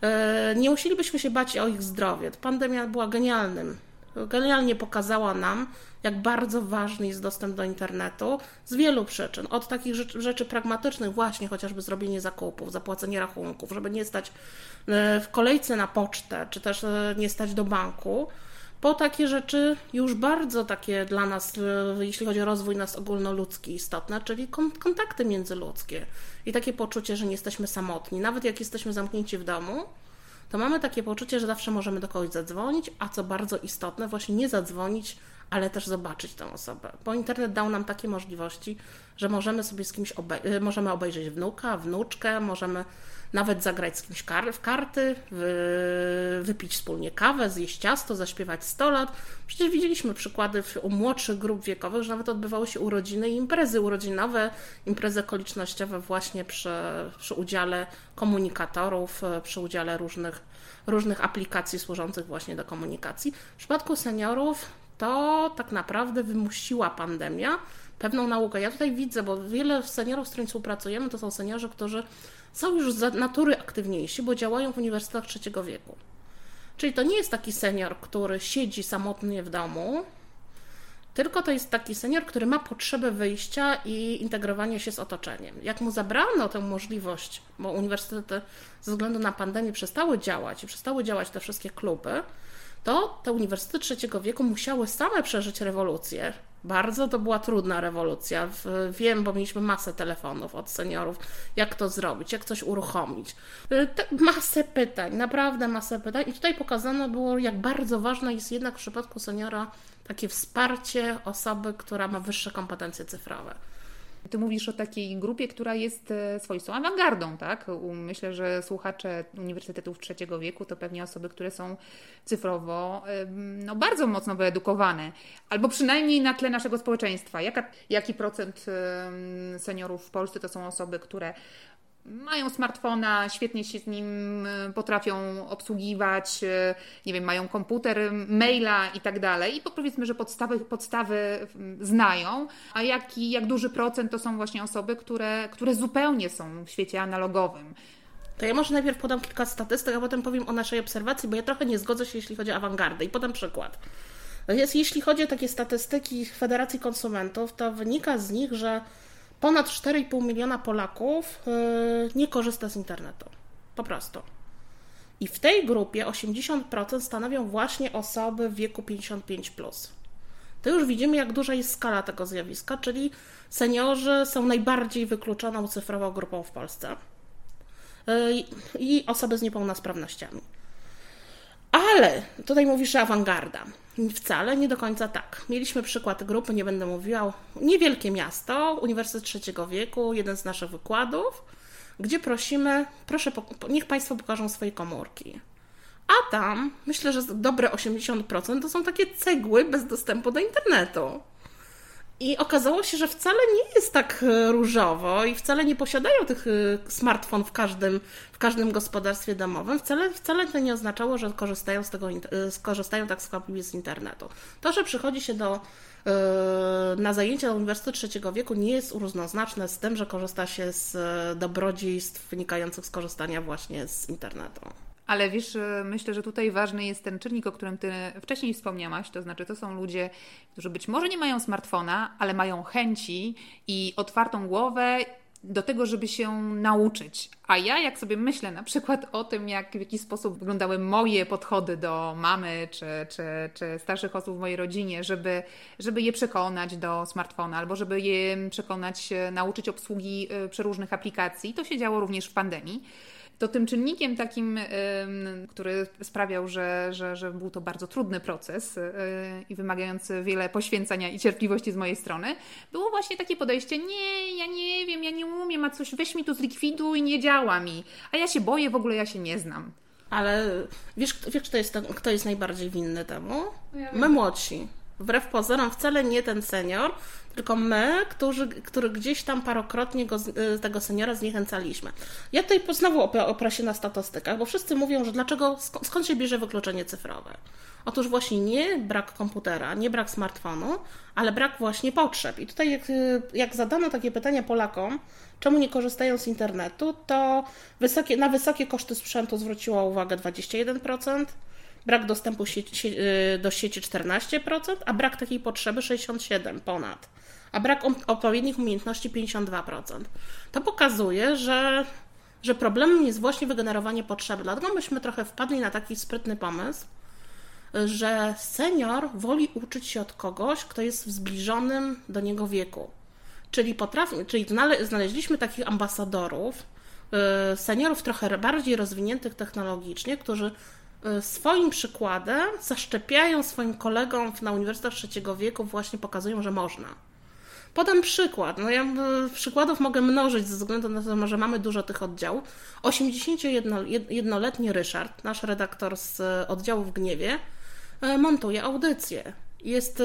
C: E, nie musielibyśmy się bać o ich zdrowie. Pandemia była genialnym. Genialnie pokazała nam, jak bardzo ważny jest dostęp do internetu z wielu przyczyn. Od takich rzeczy, rzeczy pragmatycznych, właśnie chociażby zrobienie zakupów, zapłacenie rachunków, żeby nie stać e, w kolejce na pocztę, czy też e, nie stać do banku, po takie rzeczy już bardzo takie dla nas, jeśli chodzi o rozwój nas ogólnoludzki istotne, czyli kontakty międzyludzkie i takie poczucie, że nie jesteśmy samotni. Nawet jak jesteśmy zamknięci w domu, to mamy takie poczucie, że zawsze możemy do kogoś zadzwonić, a co bardzo istotne, właśnie nie zadzwonić, ale też zobaczyć tę osobę. Bo internet dał nam takie możliwości, że możemy sobie z kimś możemy obejrzeć wnuka, wnuczkę, możemy nawet zagrać z kimś kar w karty, wy wypić wspólnie kawę, zjeść ciasto, zaśpiewać 100 lat. Przecież widzieliśmy przykłady u młodszych grup wiekowych, że nawet odbywały się urodziny i imprezy urodzinowe, imprezy okolicznościowe właśnie przy, przy udziale komunikatorów, przy udziale różnych, różnych aplikacji służących właśnie do komunikacji. W przypadku seniorów to tak naprawdę wymusiła pandemia pewną naukę. Ja tutaj widzę, bo wiele seniorów, z którymi współpracujemy, to są seniorzy, którzy są już z natury aktywniejsi, bo działają w uniwersytetach trzeciego wieku. Czyli to nie jest taki senior, który siedzi samotnie w domu, tylko to jest taki senior, który ma potrzebę wyjścia i integrowania się z otoczeniem. Jak mu zabrano tę możliwość, bo uniwersytety ze względu na pandemię przestały działać i przestały działać te wszystkie kluby, to te uniwersytety trzeciego wieku musiały same przeżyć rewolucję. Bardzo to była trudna rewolucja. Wiem, bo mieliśmy masę telefonów od seniorów, jak to zrobić, jak coś uruchomić. Masę pytań, naprawdę masę pytań. I tutaj pokazane było, jak bardzo ważne jest jednak w przypadku seniora takie wsparcie osoby, która ma wyższe kompetencje cyfrowe.
E: Ty mówisz o takiej grupie, która jest e, swoistą awangardą, tak? Myślę, że słuchacze uniwersytetów trzeciego wieku to pewnie osoby, które są cyfrowo no, bardzo mocno wyedukowane, albo przynajmniej na tle naszego społeczeństwa. Jaka, jaki procent seniorów w Polsce to są osoby, które
D: mają smartfona, świetnie się z nim y, potrafią obsługiwać, y, nie wiem, mają komputer, maila i tak dalej. I powiedzmy, że podstawy, podstawy mm, znają, a jaki, jak duży procent to są właśnie osoby, które, które zupełnie są w świecie analogowym.
C: To ja może najpierw podam kilka statystyk, a potem powiem o naszej obserwacji, bo ja trochę nie zgodzę się, jeśli chodzi o awangardę. I podam przykład. Więc jeśli chodzi o takie statystyki Federacji Konsumentów, to wynika z nich, że ponad 4,5 miliona Polaków yy, nie korzysta z internetu. Po prostu. I w tej grupie 80% stanowią właśnie osoby w wieku 55. Plus. To już widzimy, jak duża jest skala tego zjawiska, czyli seniorzy są najbardziej wykluczoną cyfrową grupą w Polsce yy, i osoby z niepełnosprawnościami. Ale tutaj mówisz, że awangarda. Wcale nie do końca tak. Mieliśmy przykład grupy, nie będę mówiła, niewielkie miasto, Uniwersytet Trzeciego Wieku, jeden z naszych wykładów, gdzie prosimy, proszę, niech Państwo pokażą swoje komórki. A tam, myślę, że dobre 80% to są takie cegły bez dostępu do internetu. I okazało się, że wcale nie jest tak e, różowo i wcale nie posiadają tych e, smartfon w każdym, w każdym gospodarstwie domowym. Wcale, wcale to nie oznaczało, że korzystają z tego, e, skorzystają tak skwapliwie z internetu. To, że przychodzi się do, na zajęcia do Uniwersytetu Trzeciego Wieku nie jest równoznaczne z tym, że korzysta się z dobrodziejstw wynikających z korzystania właśnie z internetu.
D: Ale wiesz, myślę, że tutaj ważny jest ten czynnik, o którym Ty wcześniej wspomniałaś, to znaczy to są ludzie, którzy być może nie mają smartfona, ale mają chęci i otwartą głowę do tego, żeby się nauczyć. A ja, jak sobie myślę na przykład o tym, jak w jaki sposób wyglądały moje podchody do mamy czy, czy, czy starszych osób w mojej rodzinie, żeby, żeby je przekonać do smartfona albo żeby je przekonać, nauczyć obsługi y, przeróżnych aplikacji, to się działo również w pandemii to tym czynnikiem takim, który sprawiał, że, że, że był to bardzo trudny proces y, i wymagający wiele poświęcenia i cierpliwości z mojej strony, było właśnie takie podejście, nie, ja nie wiem, ja nie umiem, a coś weź mi tu zlikwiduj, nie działa mi, a ja się boję, w ogóle ja się nie znam.
C: Ale wiesz, wiesz kto, jest, kto jest najbardziej winny temu? No ja My młodsi. Wbrew pozorom wcale nie ten senior, tylko my, którzy, który gdzieś tam parokrotnie go, y, tego seniora zniechęcaliśmy. Ja tutaj znowu oprę się na statystykach, bo wszyscy mówią, że dlaczego, skąd się bierze wykluczenie cyfrowe? Otóż właśnie nie brak komputera, nie brak smartfonu, ale brak właśnie potrzeb. I tutaj jak, y, jak zadano takie pytania Polakom, czemu nie korzystają z internetu, to wysokie, na wysokie koszty sprzętu zwróciło uwagę 21%, brak dostępu sieci, y, do sieci 14%, a brak takiej potrzeby 67% ponad a brak odpowiednich umiejętności 52%. To pokazuje, że, że problemem jest właśnie wygenerowanie potrzeby. Dlatego myśmy trochę wpadli na taki sprytny pomysł, że senior woli uczyć się od kogoś, kto jest w zbliżonym do niego wieku. Czyli, potrafi, czyli znaleźliśmy takich ambasadorów, y, seniorów trochę bardziej rozwiniętych technologicznie, którzy swoim przykładem zaszczepiają swoim kolegom na Uniwersytetach Trzeciego Wieku, właśnie pokazują, że można. Podam przykład. No ja e, przykładów mogę mnożyć ze względu na to, że mamy dużo tych oddziałów. 81-letni Ryszard, nasz redaktor z e, oddziału w Gniewie, e, montuje audycje. Jest,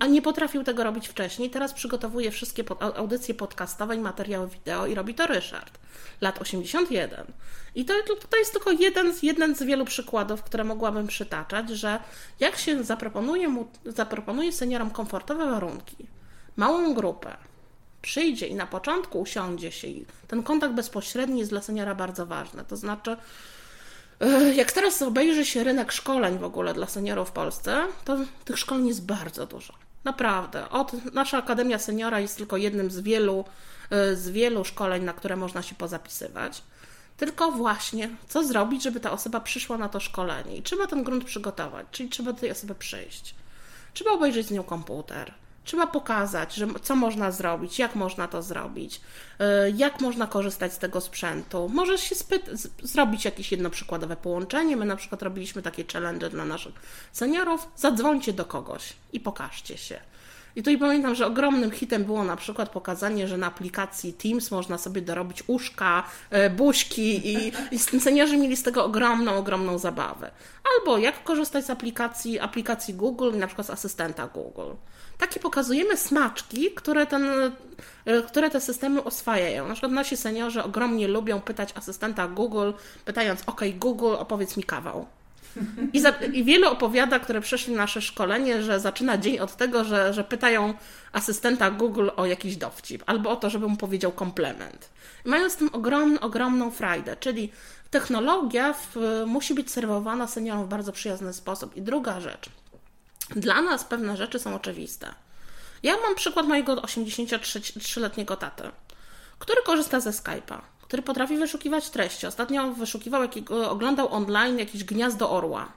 C: a nie potrafił tego robić wcześniej. Teraz przygotowuje wszystkie audycje podcastowe i materiały wideo i robi to Ryszard. Lat 81. I to, to jest tylko jeden z, jeden z wielu przykładów, które mogłabym przytaczać, że jak się zaproponuje, mu, zaproponuje seniorom komfortowe warunki, małą grupę, przyjdzie i na początku usiądzie się i ten kontakt bezpośredni jest dla seniora bardzo ważny. To znaczy, e, jak teraz obejrzy się rynek szkoleń w ogóle dla seniorów w Polsce, to tych szkoleń jest bardzo dużo. Naprawdę. Od, nasza Akademia Seniora jest tylko jednym z wielu, e, z wielu szkoleń, na które można się pozapisywać. Tylko właśnie, co zrobić, żeby ta osoba przyszła na to szkolenie? I trzeba ten grunt przygotować, czyli trzeba tej osoby przyjść. Trzeba obejrzeć z nią komputer Trzeba pokazać, że co można zrobić, jak można to zrobić, y, jak można korzystać z tego sprzętu. Możesz się zrobić jakieś jedno przykładowe połączenie. My na przykład robiliśmy takie challenge dla naszych seniorów. Zadzwońcie do kogoś i pokażcie się. I tutaj pamiętam, że ogromnym hitem było na przykład pokazanie, że na aplikacji Teams można sobie dorobić uszka, e, buźki i, i seniorzy mieli z tego ogromną, ogromną zabawę. Albo jak korzystać z aplikacji, aplikacji Google, na przykład z asystenta Google. Takie pokazujemy smaczki, które, ten, e, które te systemy oswajają. Na przykład nasi seniorzy ogromnie lubią pytać asystenta Google, pytając, ok, Google, opowiedz mi kawał. I, za, I wielu opowiada, które przeszli nasze szkolenie, że zaczyna dzień od tego, że, że pytają asystenta Google o jakiś dowcip albo o to, żeby mu powiedział komplement. I mają z tym ogromną, ogromną frajdę, czyli technologia w, musi być serwowana seniorom w bardzo przyjazny sposób. I druga rzecz. Dla nas pewne rzeczy są oczywiste. Ja mam przykład mojego 83-letniego taty, który korzysta ze Skype'a który potrafi wyszukiwać treści. Ostatnio wyszukiwał, oglądał online jakieś gniazdo orła.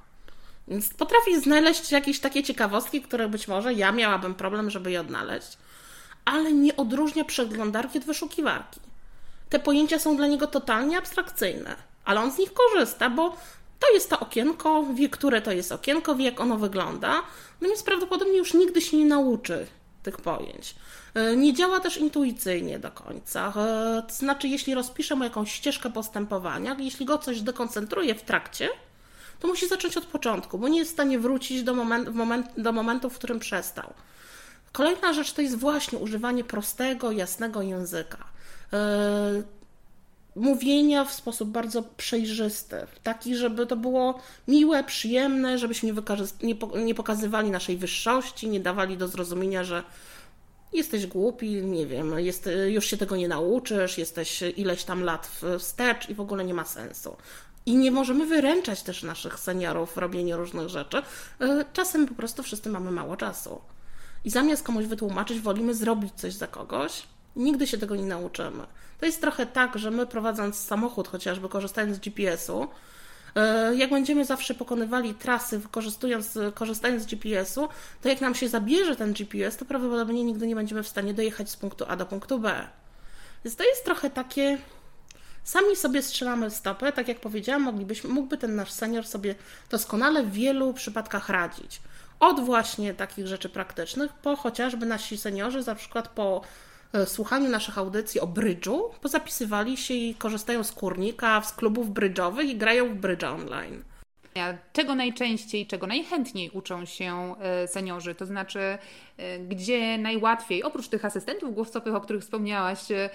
C: Więc potrafi znaleźć jakieś takie ciekawostki, które być może ja miałabym problem, żeby je odnaleźć, ale nie odróżnia przeglądarki od wyszukiwarki. Te pojęcia są dla niego totalnie abstrakcyjne, ale on z nich korzysta, bo to jest to okienko, wie, które to jest okienko, wie, jak ono wygląda, no więc prawdopodobnie już nigdy się nie nauczy tych pojęć. E, nie działa też intuicyjnie do końca. E, to znaczy, jeśli rozpiszę mu jakąś ścieżkę postępowania, jeśli go coś dekoncentruje w trakcie, to musi zacząć od początku, bo nie jest w stanie wrócić do, moment, moment, do momentu, w którym przestał. Kolejna rzecz to jest właśnie używanie prostego, jasnego języka. Yy, mówienia w sposób bardzo przejrzysty, taki, żeby to było miłe, przyjemne, żebyśmy nie, nie, nie pokazywali naszej wyższości, nie dawali do zrozumienia, że jesteś głupi, nie wiem, jest, już się tego nie nauczysz, jesteś ileś tam lat wstecz i w ogóle nie ma sensu. I nie możemy wyręczać też naszych seniorów w robieniu różnych rzeczy. E, czasem po prostu wszyscy mamy mało czasu. I zamiast komuś wytłumaczyć, wolimy zrobić coś za kogoś. Nigdy się tego nie nauczymy. To jest trochę tak, że my prowadząc samochód, chociażby korzystając z GPS-u, jak będziemy zawsze pokonywali trasy, wykorzystując, korzystając z GPS-u, to jak nam się zabierze ten GPS, to prawdopodobnie nigdy nie będziemy w stanie dojechać z punktu A do punktu B. Więc to jest trochę takie. Sami sobie strzelamy w stopę, tak jak powiedziałam, moglibyśmy, mógłby ten nasz senior sobie doskonale w wielu przypadkach radzić. Od właśnie takich rzeczy praktycznych, po chociażby nasi seniorzy, na przykład po E, słuchaniu naszych audycji o brydżu, pozapisywali się i korzystają z kurnika, z klubów brydżowych i grają w brydża online.
E: Czego najczęściej, czego najchętniej uczą się e, seniorzy? To znaczy, e, gdzie najłatwiej, oprócz tych asystentów głosowych, o których wspomniałaś, e,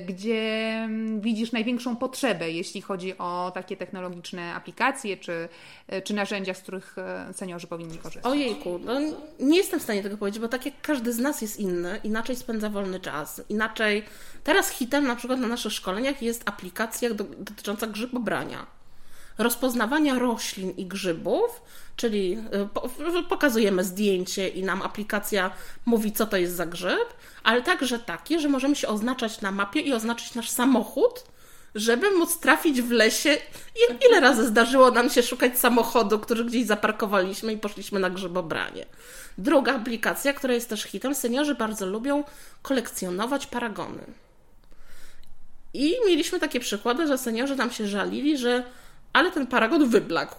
E: gdzie mm, widzisz największą potrzebę, jeśli chodzi o takie technologiczne aplikacje czy, czy narzędzia, z których seniorzy powinni korzystać?
C: Ojejku, no nie jestem w stanie tego powiedzieć, bo tak jak każdy z nas jest inny, inaczej spędza wolny czas, inaczej. Teraz hitem na przykład na naszych szkoleniach jest aplikacja dotycząca grzybobrania rozpoznawania roślin i grzybów, czyli y, pokazujemy zdjęcie i nam aplikacja mówi, co to jest za grzyb, ale także takie, że możemy się oznaczać na mapie i oznaczyć nasz samochód, żeby móc trafić w lesie. Ile razy zdarzyło nam się szukać samochodu, który gdzieś zaparkowaliśmy i poszliśmy na grzybobranie. Druga aplikacja, która jest też hitem, seniorzy bardzo lubią kolekcjonować paragony. I mieliśmy takie przykłady, że seniorzy nam się żalili, że ale ten paragon wyblakł.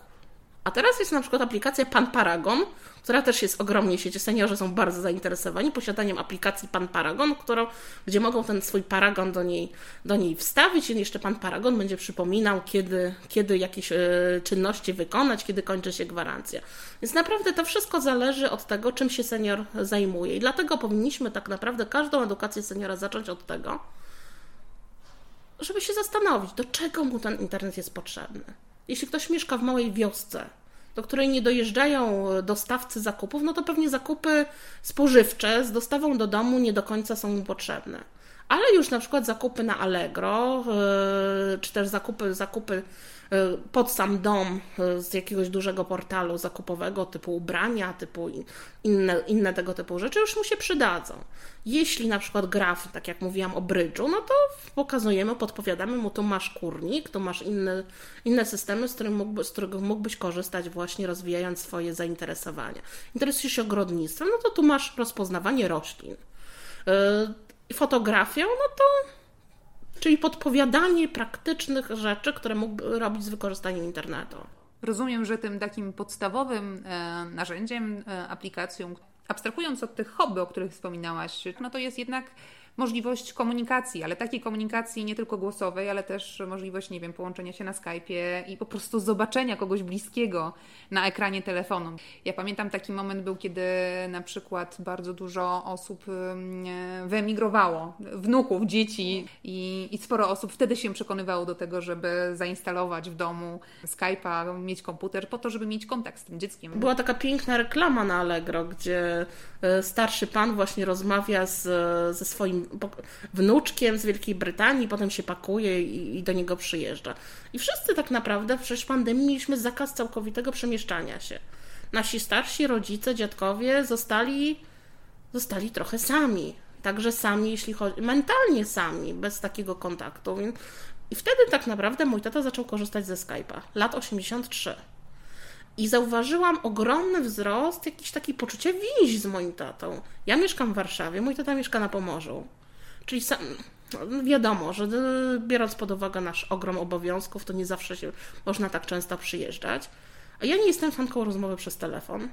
C: A teraz jest na przykład aplikacja Pan Paragon, która też jest ogromnie sieci. Seniorzy są bardzo zainteresowani posiadaniem aplikacji Pan Paragon, którą, gdzie mogą ten swój paragon do niej, do niej wstawić i jeszcze Pan Paragon będzie przypominał, kiedy, kiedy jakieś y, czynności wykonać, kiedy kończy się gwarancja. Więc naprawdę to wszystko zależy od tego, czym się senior zajmuje. I dlatego powinniśmy tak naprawdę każdą edukację seniora zacząć od tego, żeby się zastanowić, do czego mu ten internet jest potrzebny. Jeśli ktoś mieszka w małej wiosce, do której nie dojeżdżają dostawcy zakupów, no to pewnie zakupy spożywcze z dostawą do domu nie do końca są mu potrzebne. Ale już na przykład zakupy na Allegro, yy, czy też zakupy, zakupy pod sam dom e, z jakiegoś dużego portalu zakupowego, typu ubrania, typu inne, inne tego typu rzeczy, już mu się przydadzą. Jeśli na przykład gra, tak jak mówiłam o brydżu, no to pokazujemy, podpowiadamy mu, tu masz kurnik, tu masz inne, inne systemy, z, którym mógłby, z których mógłbyś korzystać właśnie rozwijając swoje zainteresowania. Interesujesz się ogrodnictwem, no to tu masz rozpoznawanie roślin. Yy, fotografią, no to czyli podpowiadanie praktycznych rzeczy, które mógłby robić z wykorzystaniem internetu.
E: Rozumiem, że tym takim podstawowym e, narzędziem, e, aplikacją,
D: Abstrahując od tych hobby, o których wspominałaś, no to jest jednak możliwość komunikacji, ale takiej komunikacji nie tylko głosowej, ale też możliwość, nie wiem, połączenia się na Skype'ie i po prostu zobaczenia kogoś bliskiego na ekranie telefonu. Ja pamiętam taki moment był, kiedy na przykład bardzo dużo osób wyemigrowało, wnuków, dzieci i, i sporo osób wtedy się przekonywało do tego, żeby zainstalować w domu Skype'a, mieć komputer po to, żeby mieć kontakt z tym dzieckiem.
C: Była taka piękna reklama na Allegro, gdzie e, starszy pan właśnie rozmawia z, ze swoim wnuczkiem z Wielkiej Brytanii, potem się pakuje i, i do niego przyjeżdża. I wszyscy tak naprawdę w pandemii mieliśmy zakaz całkowitego przemieszczania się. Nasi starsi rodzice, dziadkowie zostali, zostali trochę sami. Także sami, jeśli chodzi, mentalnie sami, bez takiego kontaktu. I wtedy tak naprawdę mój tata zaczął korzystać ze Skype'a. Lat 83. I zauważyłam ogromny wzrost, jakiś taki poczucie więzi z moim tatą. Ja mieszkam w Warszawie, mój tata mieszka na Pomorzu. Czyli sam, wiadomo, że biorąc pod uwagę nasz ogrom obowiązków, to nie zawsze się można tak często przyjeżdżać. A ja nie jestem fanką rozmowy przez telefon.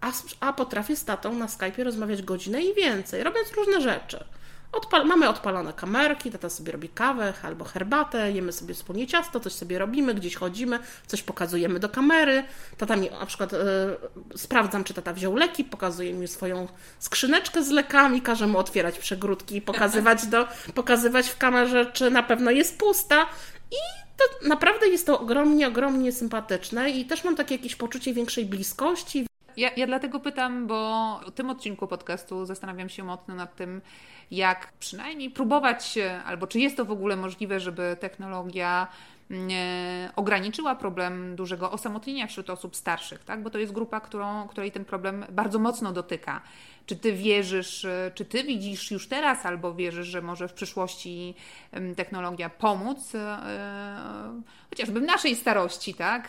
C: A, a potrafię z tatą na Skype rozmawiać godzinę i więcej, robiąc różne rzeczy. Odpal mamy odpalone kamerki, tata sobie robi kawę albo herbatę, jemy sobie wspólnie ciasto, coś sobie robimy, gdzieś chodzimy, coś pokazujemy do kamery. Tata mi na przykład yy, sprawdzam, czy tata wziął leki, pokazuje mi swoją skrzyneczkę z lekami, każe mu otwierać przegródki i pokazywać, do, pokazywać w kamerze, czy na pewno jest pusta. I to naprawdę jest to ogromnie, ogromnie sympatyczne i też mam takie jakieś poczucie większej bliskości.
D: Ja, ja dlatego pytam, bo w tym odcinku podcastu zastanawiam się mocno nad tym, jak przynajmniej próbować, albo czy jest to w ogóle możliwe, żeby technologia mm, e, ograniczyła problem dużego osamotnienia wśród osób starszych, tak? bo to jest grupa, którą, której ten problem bardzo mocno dotyka. Czy ty wierzysz, e, czy ty widzisz już teraz, albo wierzysz, że może w przyszłości technologia pomóc, e, chociażby w naszej starości, tak?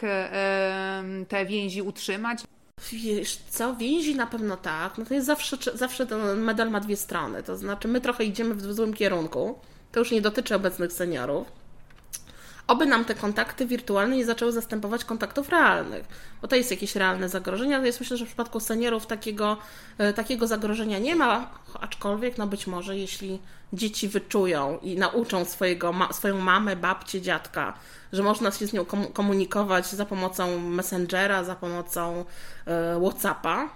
D: te więzi utrzymać?
C: Wiesz co, więzi na pewno tak, no to jest zawsze, zawsze ten medal ma dwie strony, to znaczy my trochę idziemy w złym kierunku, to już nie dotyczy obecnych seniorów, oby nam te kontakty wirtualne nie zaczęły zastępować kontaktów realnych, bo to jest jakieś realne zagrożenie, ja myślę, że w przypadku seniorów takiego, e, takiego zagrożenia nie ma, aczkolwiek no być może jeśli dzieci wyczują i nauczą swojego, swoją mamę, babcię, dziadka, że można się z nią komunikować za pomocą Messengera, za pomocą e, Whatsappa,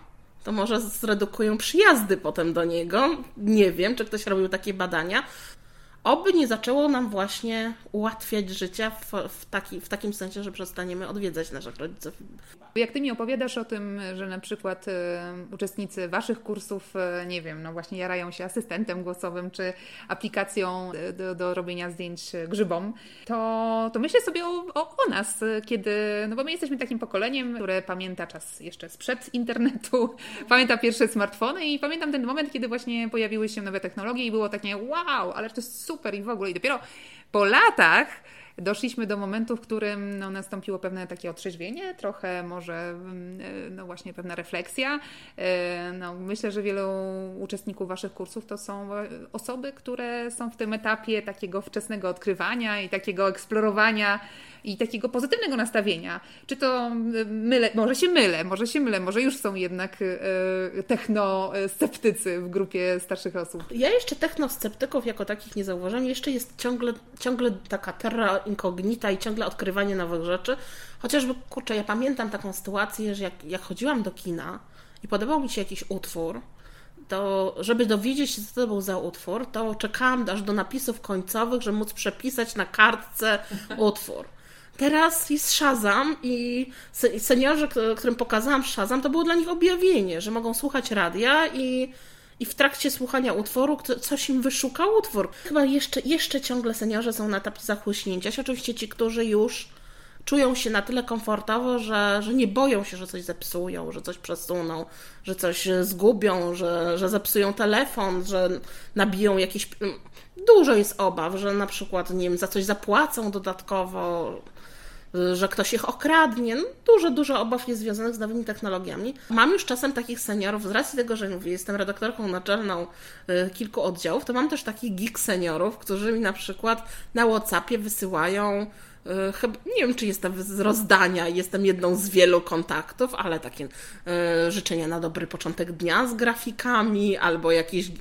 C: to może zredukują przyjazdy potem do niego. Nie wiem, czy ktoś robił takie badania oby nie zaczęło nam właśnie ułatwiać życia w, w, taki, w takim sensie, że przestaniemy odwiedzać naszych rodziców.
D: Jak ty mi opowiadasz o tym, że na przykład y, uczestnicy waszych kursów, y, nie wiem, no właśnie jarają się asystentem głosowym czy aplikacją do, do robienia zdjęć grzybom, to, to myślę sobie o, o, o, nas, kiedy, no bo my jesteśmy takim pokoleniem, które pamięta czas jeszcze sprzed internetu, pamięta pierwsze smartfony i pamiętam ten moment, kiedy właśnie pojawiły się nowe technologie i było takie wow, ale to jest super i w ogóle. I dopiero po latach doszliśmy do momentu, w którym no, nastąpiło pewne takie otrzeźwienie, trochę może mm, no właśnie pewna refleksja. E, no, myślę, że wielu uczestników Waszych kursów to są osoby, które są w tym etapie takiego wczesnego odkrywania i takiego eksplorowania i takiego pozytywnego nastawienia. Czy to mylę, może się mylę, może się mylę, może już są jednak e, technosceptycy w grupie starszych osób.
C: Ja jeszcze technosceptyków jako takich nie zauważam. Jeszcze jest ciągle, ciągle taka terra incognita i ciągle odkrywanie nowych rzeczy. Chociażby, kurczę, ja pamiętam taką sytuację, że jak, jak chodziłam do kina i podobał mi się jakiś utwór, to żeby dowiedzieć się, co to był za utwór, to czekałam aż do napisów końcowych, żeby móc przepisać na kartce utwór. Teraz jest Shazam i seniorzy, którym pokazałam Shazam, to było dla nich objawienie, że mogą słuchać radia i, i w trakcie słuchania utworu coś im wyszuka utwór. Chyba jeszcze, jeszcze ciągle seniorzy są na etapie zachłyśnięcia się. Oczywiście ci, którzy już czują się na tyle komfortowo, że, że nie boją się, że coś zepsują, że coś przesuną, że coś zgubią, że, że zepsują telefon, że nabiją jakieś. Dużo jest obaw, że na przykład, nie wiem, za coś zapłacą dodatkowo, że ktoś ich okradnie. No, dużo, dużo obaw jest związanych z nowymi technologiami. Mam już czasem takich seniorów, z racji tego, że mówię, jestem redaktorką naczelną y, kilku oddziałów, to mam też takich geek seniorów, którzy mi na przykład na Whatsappie wysyłają chyba, nie wiem, czy jestem z rozdania, jestem jedną z wielu kontaktów, ale takie e, życzenia na dobry początek dnia z grafikami, albo jakieś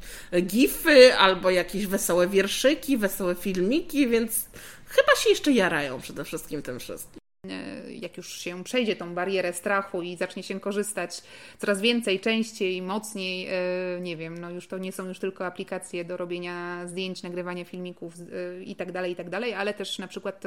C: gify, albo jakieś wesołe wierszyki, wesołe filmiki, więc chyba się jeszcze jarają przede wszystkim tym wszystkim.
D: E, jak już się przejdzie tą barierę strachu i zacznie się korzystać coraz więcej, częściej, mocniej, e, nie wiem, no już to nie są już tylko aplikacje do robienia zdjęć, nagrywania filmików e, i tak dalej, i tak dalej, ale też na przykład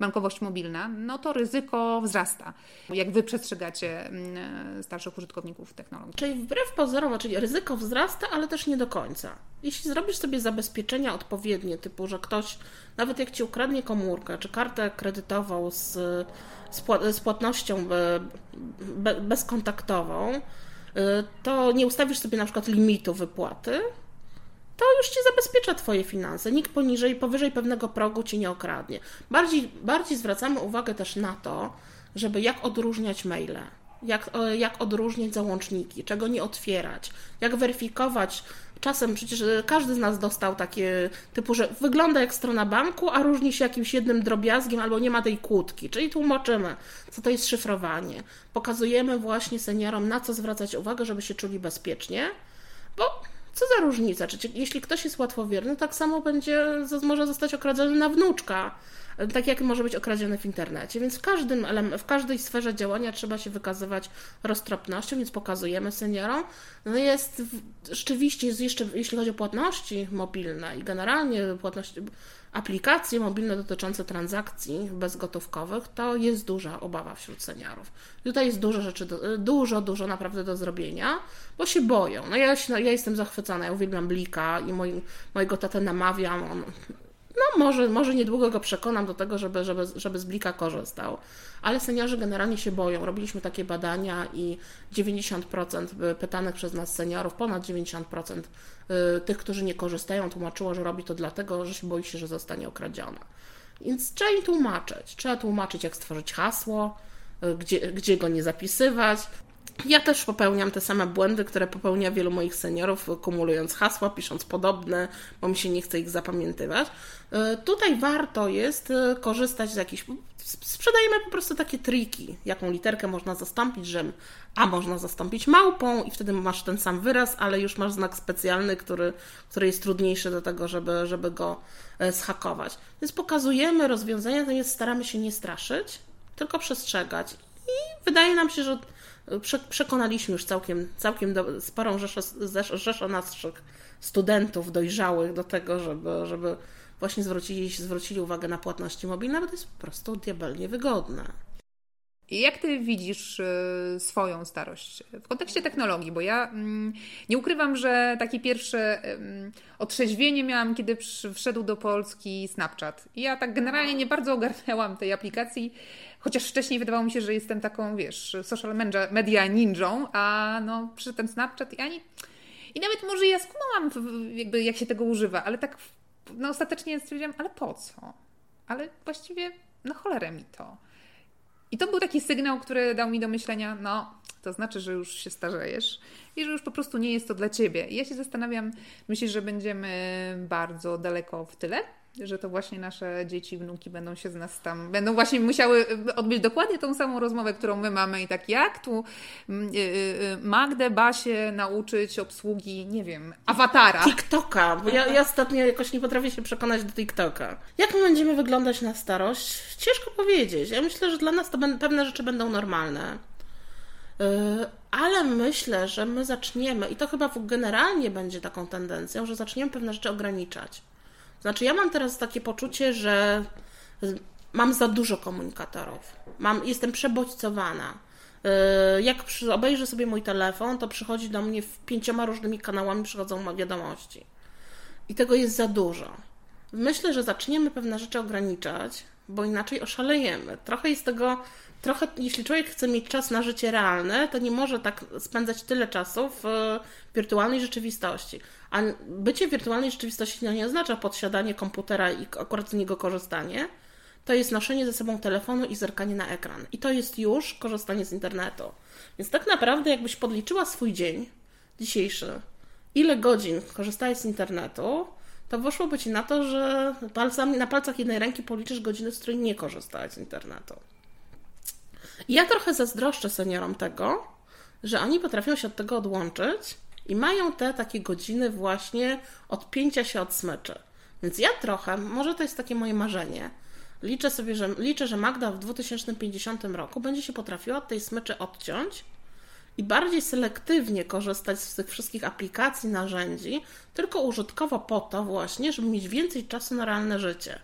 D: bankowość mobilna, no to ryzyko wzrasta. Jak Wy przestrzegacie mm, starszych użytkowników technologii?
C: Czyli wbrew pozorom, czyli ryzyko wzrasta, ale też nie do końca. Jeśli zrobisz sobie zabezpieczenia odpowiednie, typu, że ktoś, nawet jak Ci ukradnie komórkę, czy kartę kredytową z z płatnością bezkontaktową, y, to nie ustawisz sobie na przykład limitu wypłaty, to już ci zabezpiecza Twoje finanse. Nikt poniżej, powyżej pewnego progu ci nie okradnie. Bardziej, bardziej zwracamy uwagę też na to, żeby jak odróżniać maile jak, jak odróżnić załączniki, czego nie otwierać, jak weryfikować. Czasem przecież każdy z nas dostał takie typu, że wygląda jak strona banku, a różni się jakimś jednym drobiazgiem albo nie ma tej kłódki. Czyli tłumaczymy, co to jest szyfrowanie. Pokazujemy właśnie seniorom, na co zwracać uwagę, żeby się czuli bezpiecznie, bo co za różnica? Czy, jeśli ktoś jest łatwowierny, tak samo będzie, może zostać okradziony na wnuczka tak jak może być okradziony w internecie. Więc w, każdym, w każdej sferze działania trzeba się wykazywać roztropnością, więc pokazujemy seniorom. No jest rzeczywiście, jest jeszcze, jeśli chodzi o płatności mobilne i generalnie płatności, aplikacje mobilne dotyczące transakcji bezgotówkowych, to jest duża obawa wśród seniorów. Tutaj jest dużo rzeczy, do, dużo, dużo naprawdę do zrobienia, bo się boją. No ja, ja jestem zachwycona, ja uwielbiam Blika i mojego tatę namawiam, on no może, może niedługo go przekonam do tego, żeby, żeby, żeby z Blika korzystał. Ale seniorzy generalnie się boją. Robiliśmy takie badania i 90% pytanych przez nas seniorów, ponad 90% y, tych, którzy nie korzystają, tłumaczyło, że robi to dlatego, że się boi się, że zostanie okradziona. Więc trzeba im tłumaczyć. Trzeba tłumaczyć, jak stworzyć hasło, y, gdzie, gdzie go nie zapisywać, ja też popełniam te same błędy, które popełnia wielu moich seniorów, kumulując hasła, pisząc podobne, bo mi się nie chce ich zapamiętywać. E, tutaj warto jest e, korzystać z jakichś. Sprzedajemy po prostu takie triki, jaką literkę można zastąpić, że A można zastąpić małpą, i wtedy masz ten sam wyraz, ale już masz znak specjalny, który, który jest trudniejszy do tego, żeby, żeby go e, schakować. Więc pokazujemy rozwiązania, to jest staramy się nie straszyć, tylko przestrzegać. I wydaje nam się, że przekonaliśmy już całkiem, całkiem do, sporą rzeszę, naszych studentów dojrzałych do tego, żeby, żeby właśnie zwrócili, zwrócili uwagę na płatności mobilne, bo to jest po prostu diabelnie wygodne.
D: Jak ty widzisz y, swoją starość w kontekście technologii? Bo ja mm, nie ukrywam, że takie pierwsze otrzeźwienie miałam, kiedy wszedł do Polski Snapchat. I ja tak generalnie nie bardzo ogarnęłam tej aplikacji, chociaż wcześniej wydawało mi się, że jestem taką, wiesz, social media ninją, a no przyszedł ten Snapchat i ani... I nawet może ja skumałam, jakby jak się tego używa, ale tak no ostatecznie stwierdziłam, ale po co? Ale właściwie na cholerę mi to. I to był taki sygnał, który dał mi do myślenia, no, to znaczy, że już się starzejesz i że już po prostu nie jest to dla ciebie. I ja się zastanawiam, myślisz, że będziemy bardzo daleko w tyle? Że to właśnie nasze dzieci, wnuki będą się z nas tam, będą właśnie musiały odbyć dokładnie tą samą rozmowę, którą my mamy i tak jak tu mm, y, y, Magdę, Basię nauczyć obsługi, nie wiem, awatara.
C: TikToka, bo ja, ja ostatnio jakoś nie potrafię się przekonać do TikToka. Jak my będziemy wyglądać na starość? Ciężko powiedzieć. Ja myślę, że dla nas to pewne rzeczy będą normalne. Ale myślę, że my zaczniemy, i to chyba generalnie będzie taką tendencją, że zaczniemy pewne rzeczy ograniczać. Znaczy, ja mam teraz takie poczucie, że mam za dużo komunikatorów. Mam, jestem przebodźcowana. Yy, jak obejrzę sobie mój telefon, to przychodzi do mnie w pięcioma różnymi kanałami przychodzą wiadomości. I tego jest za dużo. Myślę, że zaczniemy pewne rzeczy ograniczać, bo inaczej oszalejemy. Trochę jest tego trochę, jeśli człowiek chce mieć czas na życie realne, to nie może tak spędzać tyle czasu w wirtualnej rzeczywistości. A bycie w wirtualnej rzeczywistości no nie oznacza podsiadanie komputera i akurat z niego korzystanie. To jest noszenie ze sobą telefonu i zerkanie na ekran. I to jest już korzystanie z internetu. Więc tak naprawdę, jakbyś podliczyła swój dzień dzisiejszy, ile godzin korzystałeś z internetu, to wyszłoby ci na to, że palcami, na palcach jednej ręki policzysz godziny, z której nie korzystałeś z internetu. I ja trochę zazdroszczę seniorom tego, że oni potrafią się od tego odłączyć i mają te takie godziny właśnie odpięcia się od smyczy. Więc ja trochę, może to jest takie moje marzenie, liczę sobie, że, liczę, że Magda w 2050 roku będzie się potrafiła od tej smyczy odciąć i bardziej selektywnie korzystać z tych wszystkich aplikacji, narzędzi, tylko użytkowo po to właśnie, żeby mieć więcej czasu na realne życie.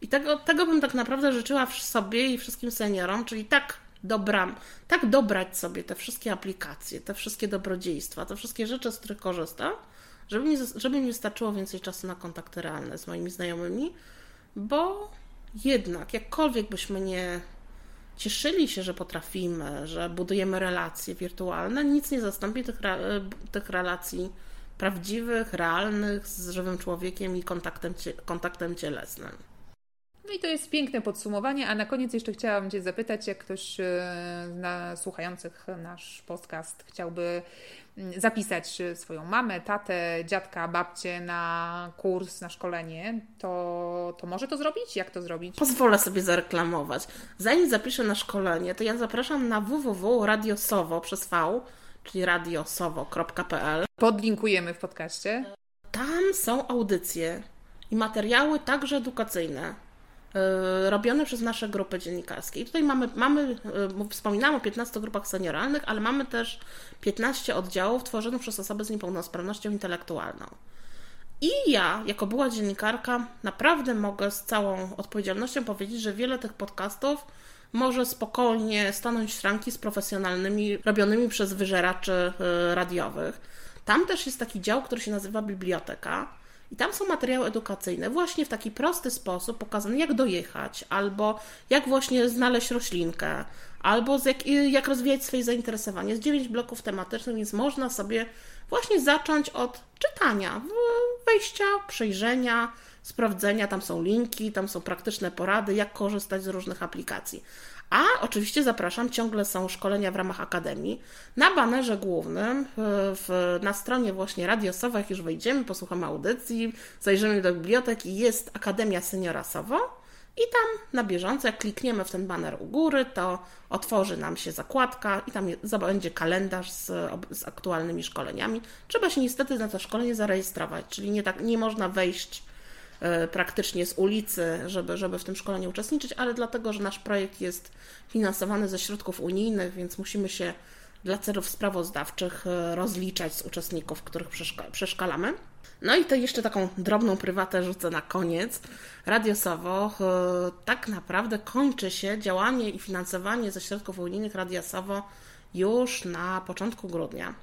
C: I tego, tego bym tak naprawdę życzyła sobie i wszystkim seniorom, czyli tak dobram, tak dobrać sobie te wszystkie aplikacje, te wszystkie dobrodziejstwa, te wszystkie rzeczy, z których korzystam, żeby mi, żeby mi wystarczyło więcej czasu na kontakty realne z moimi znajomymi, bo jednak, jakkolwiek byśmy nie cieszyli się, że potrafimy, że budujemy relacje wirtualne, nic nie zastąpi tych, tych relacji prawdziwych, realnych, z żywym człowiekiem i kontaktem, kontaktem cielesnym.
E: No i to jest piękne podsumowanie, a na koniec jeszcze chciałam Cię zapytać, jak ktoś e, na słuchających nasz podcast chciałby mm, zapisać swoją mamę, tatę, dziadka, babcię na kurs, na szkolenie, to, to może to zrobić? Jak to zrobić?
C: Pozwolę sobie zareklamować. Zanim zapiszę na szkolenie, to ja zapraszam na www.radiosowo przez V, czyli radiosowo.pl.
E: Podlinkujemy w podcaście.
C: Tam są audycje i materiały także edukacyjne E, robione przez nasze grupy dziennikarskie. I tutaj mamy, mamy e, wspominałam o 15 grupach senioralnych, ale mamy też 15 oddziałów tworzonych przez osoby z niepełnosprawnością intelektualną. I ja, jako była dziennikarka, naprawdę mogę z całą odpowiedzialnością powiedzieć, że wiele tych podcastów może spokojnie stanąć w szranki z profesjonalnymi, robionymi przez wyżeraczy e, radiowych. Tam też jest taki dział, który się nazywa biblioteka i tam są materiały edukacyjne, właśnie w taki prosty sposób pokazane, jak dojechać, albo jak właśnie znaleźć roślinkę, albo jak, jak rozwijać swoje zainteresowanie. Jest dziewięć bloków tematycznych, więc można sobie właśnie zacząć od czytania, wejścia, przejrzenia, sprawdzenia. Tam są linki, tam są praktyczne porady, jak korzystać z różnych aplikacji. A oczywiście zapraszam, ciągle są szkolenia w ramach Akademii. Na banerze głównym, e, w, na stronie właśnie radiosowa, już wejdziemy, posłuchamy audycji, zajrzymy do biblioteki, jest Akademia Seniora Sowo. I tam na bieżąco, jak klikniemy w ten baner u góry, to otworzy nam się zakładka i tam będzie kalendarz z, z aktualnymi szkoleniami. Trzeba się niestety na to szkolenie zarejestrować, czyli nie, tak, nie można wejść praktycznie z ulicy, żeby, żeby w tym szkoleniu uczestniczyć, ale dlatego, że nasz projekt jest finansowany ze środków unijnych, więc musimy się dla celów sprawozdawczych e, rozliczać z uczestników, których przeszkalamy. No i to jeszcze taką drobną prywatę rzucę na koniec. Radio Sowo e, tak naprawdę kończy się działanie i finansowanie ze środków unijnych Radia Sowo już na początku grudnia.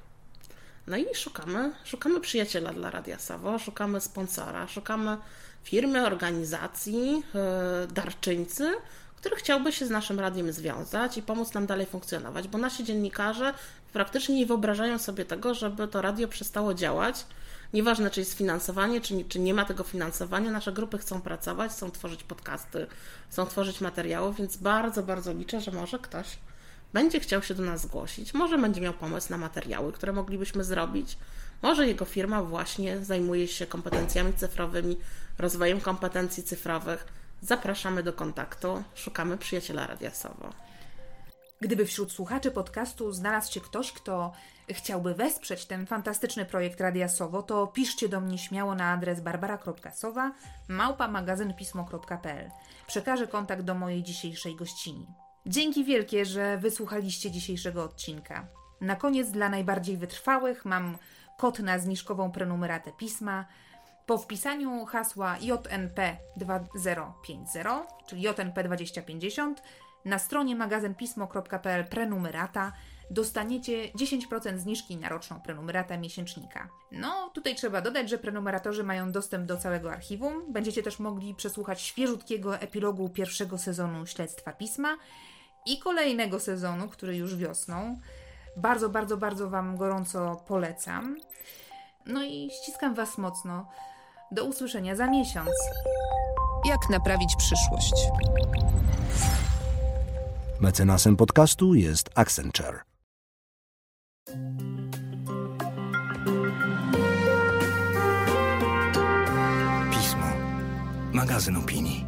C: No i szukamy, szukamy przyjaciela dla Radia Sowo, szukamy sponsora, szukamy firmy, organizacji, e, darczyńcy, który chciałby się z naszym radiem związać i pomóc nam dalej funkcjonować, bo nasi dziennikarze praktycznie nie wyobrażają sobie tego, żeby to radio przestało działać. Nieważne, czy jest finansowanie, czy nie, czy nie ma tego finansowania, nasze grupy chcą pracować, chcą tworzyć podcasty, chcą tworzyć materiały, więc bardzo, bardzo liczę, że może ktoś będzie chciał się do nas zgłosić, może będzie miał pomysł na materiały, które moglibyśmy zrobić, może jego firma właśnie zajmuje się kompetencjami cyfrowymi, rozwojem kompetencji cyfrowych. Zapraszamy do kontaktu, szukamy przyjaciela radiasowo.
D: Gdyby wśród słuchaczy podcastu znalazł się ktoś, kto chciałby wesprzeć ten fantastyczny projekt Radiasowo, to piszcie do mnie śmiało na adres barbara.sowa małpamagazynpismo.pl. Przekażę kontakt do mojej dzisiejszej gościni. Dzięki wielkie, że wysłuchaliście dzisiejszego odcinka. Na koniec dla najbardziej wytrwałych mam kod na zniżkową prenumeratę pisma. Po wpisaniu hasła JNP2050, czyli JNP2050, na stronie magazynpismo.pl prenumerata dostaniecie 10% zniżki na roczną prenumeratę miesięcznika. No, tutaj trzeba dodać, że prenumeratorzy mają dostęp do całego archiwum. Będziecie też mogli przesłuchać świeżutkiego epilogu pierwszego sezonu Śledztwa Pisma i kolejnego sezonu, który już wiosną. Bardzo, bardzo, bardzo Wam gorąco polecam. No i ściskam Was mocno. Do usłyszenia za miesiąc.
I: Jak naprawić przyszłość?
F: Mecenasem podcastu jest Accenture. magazyn opinii.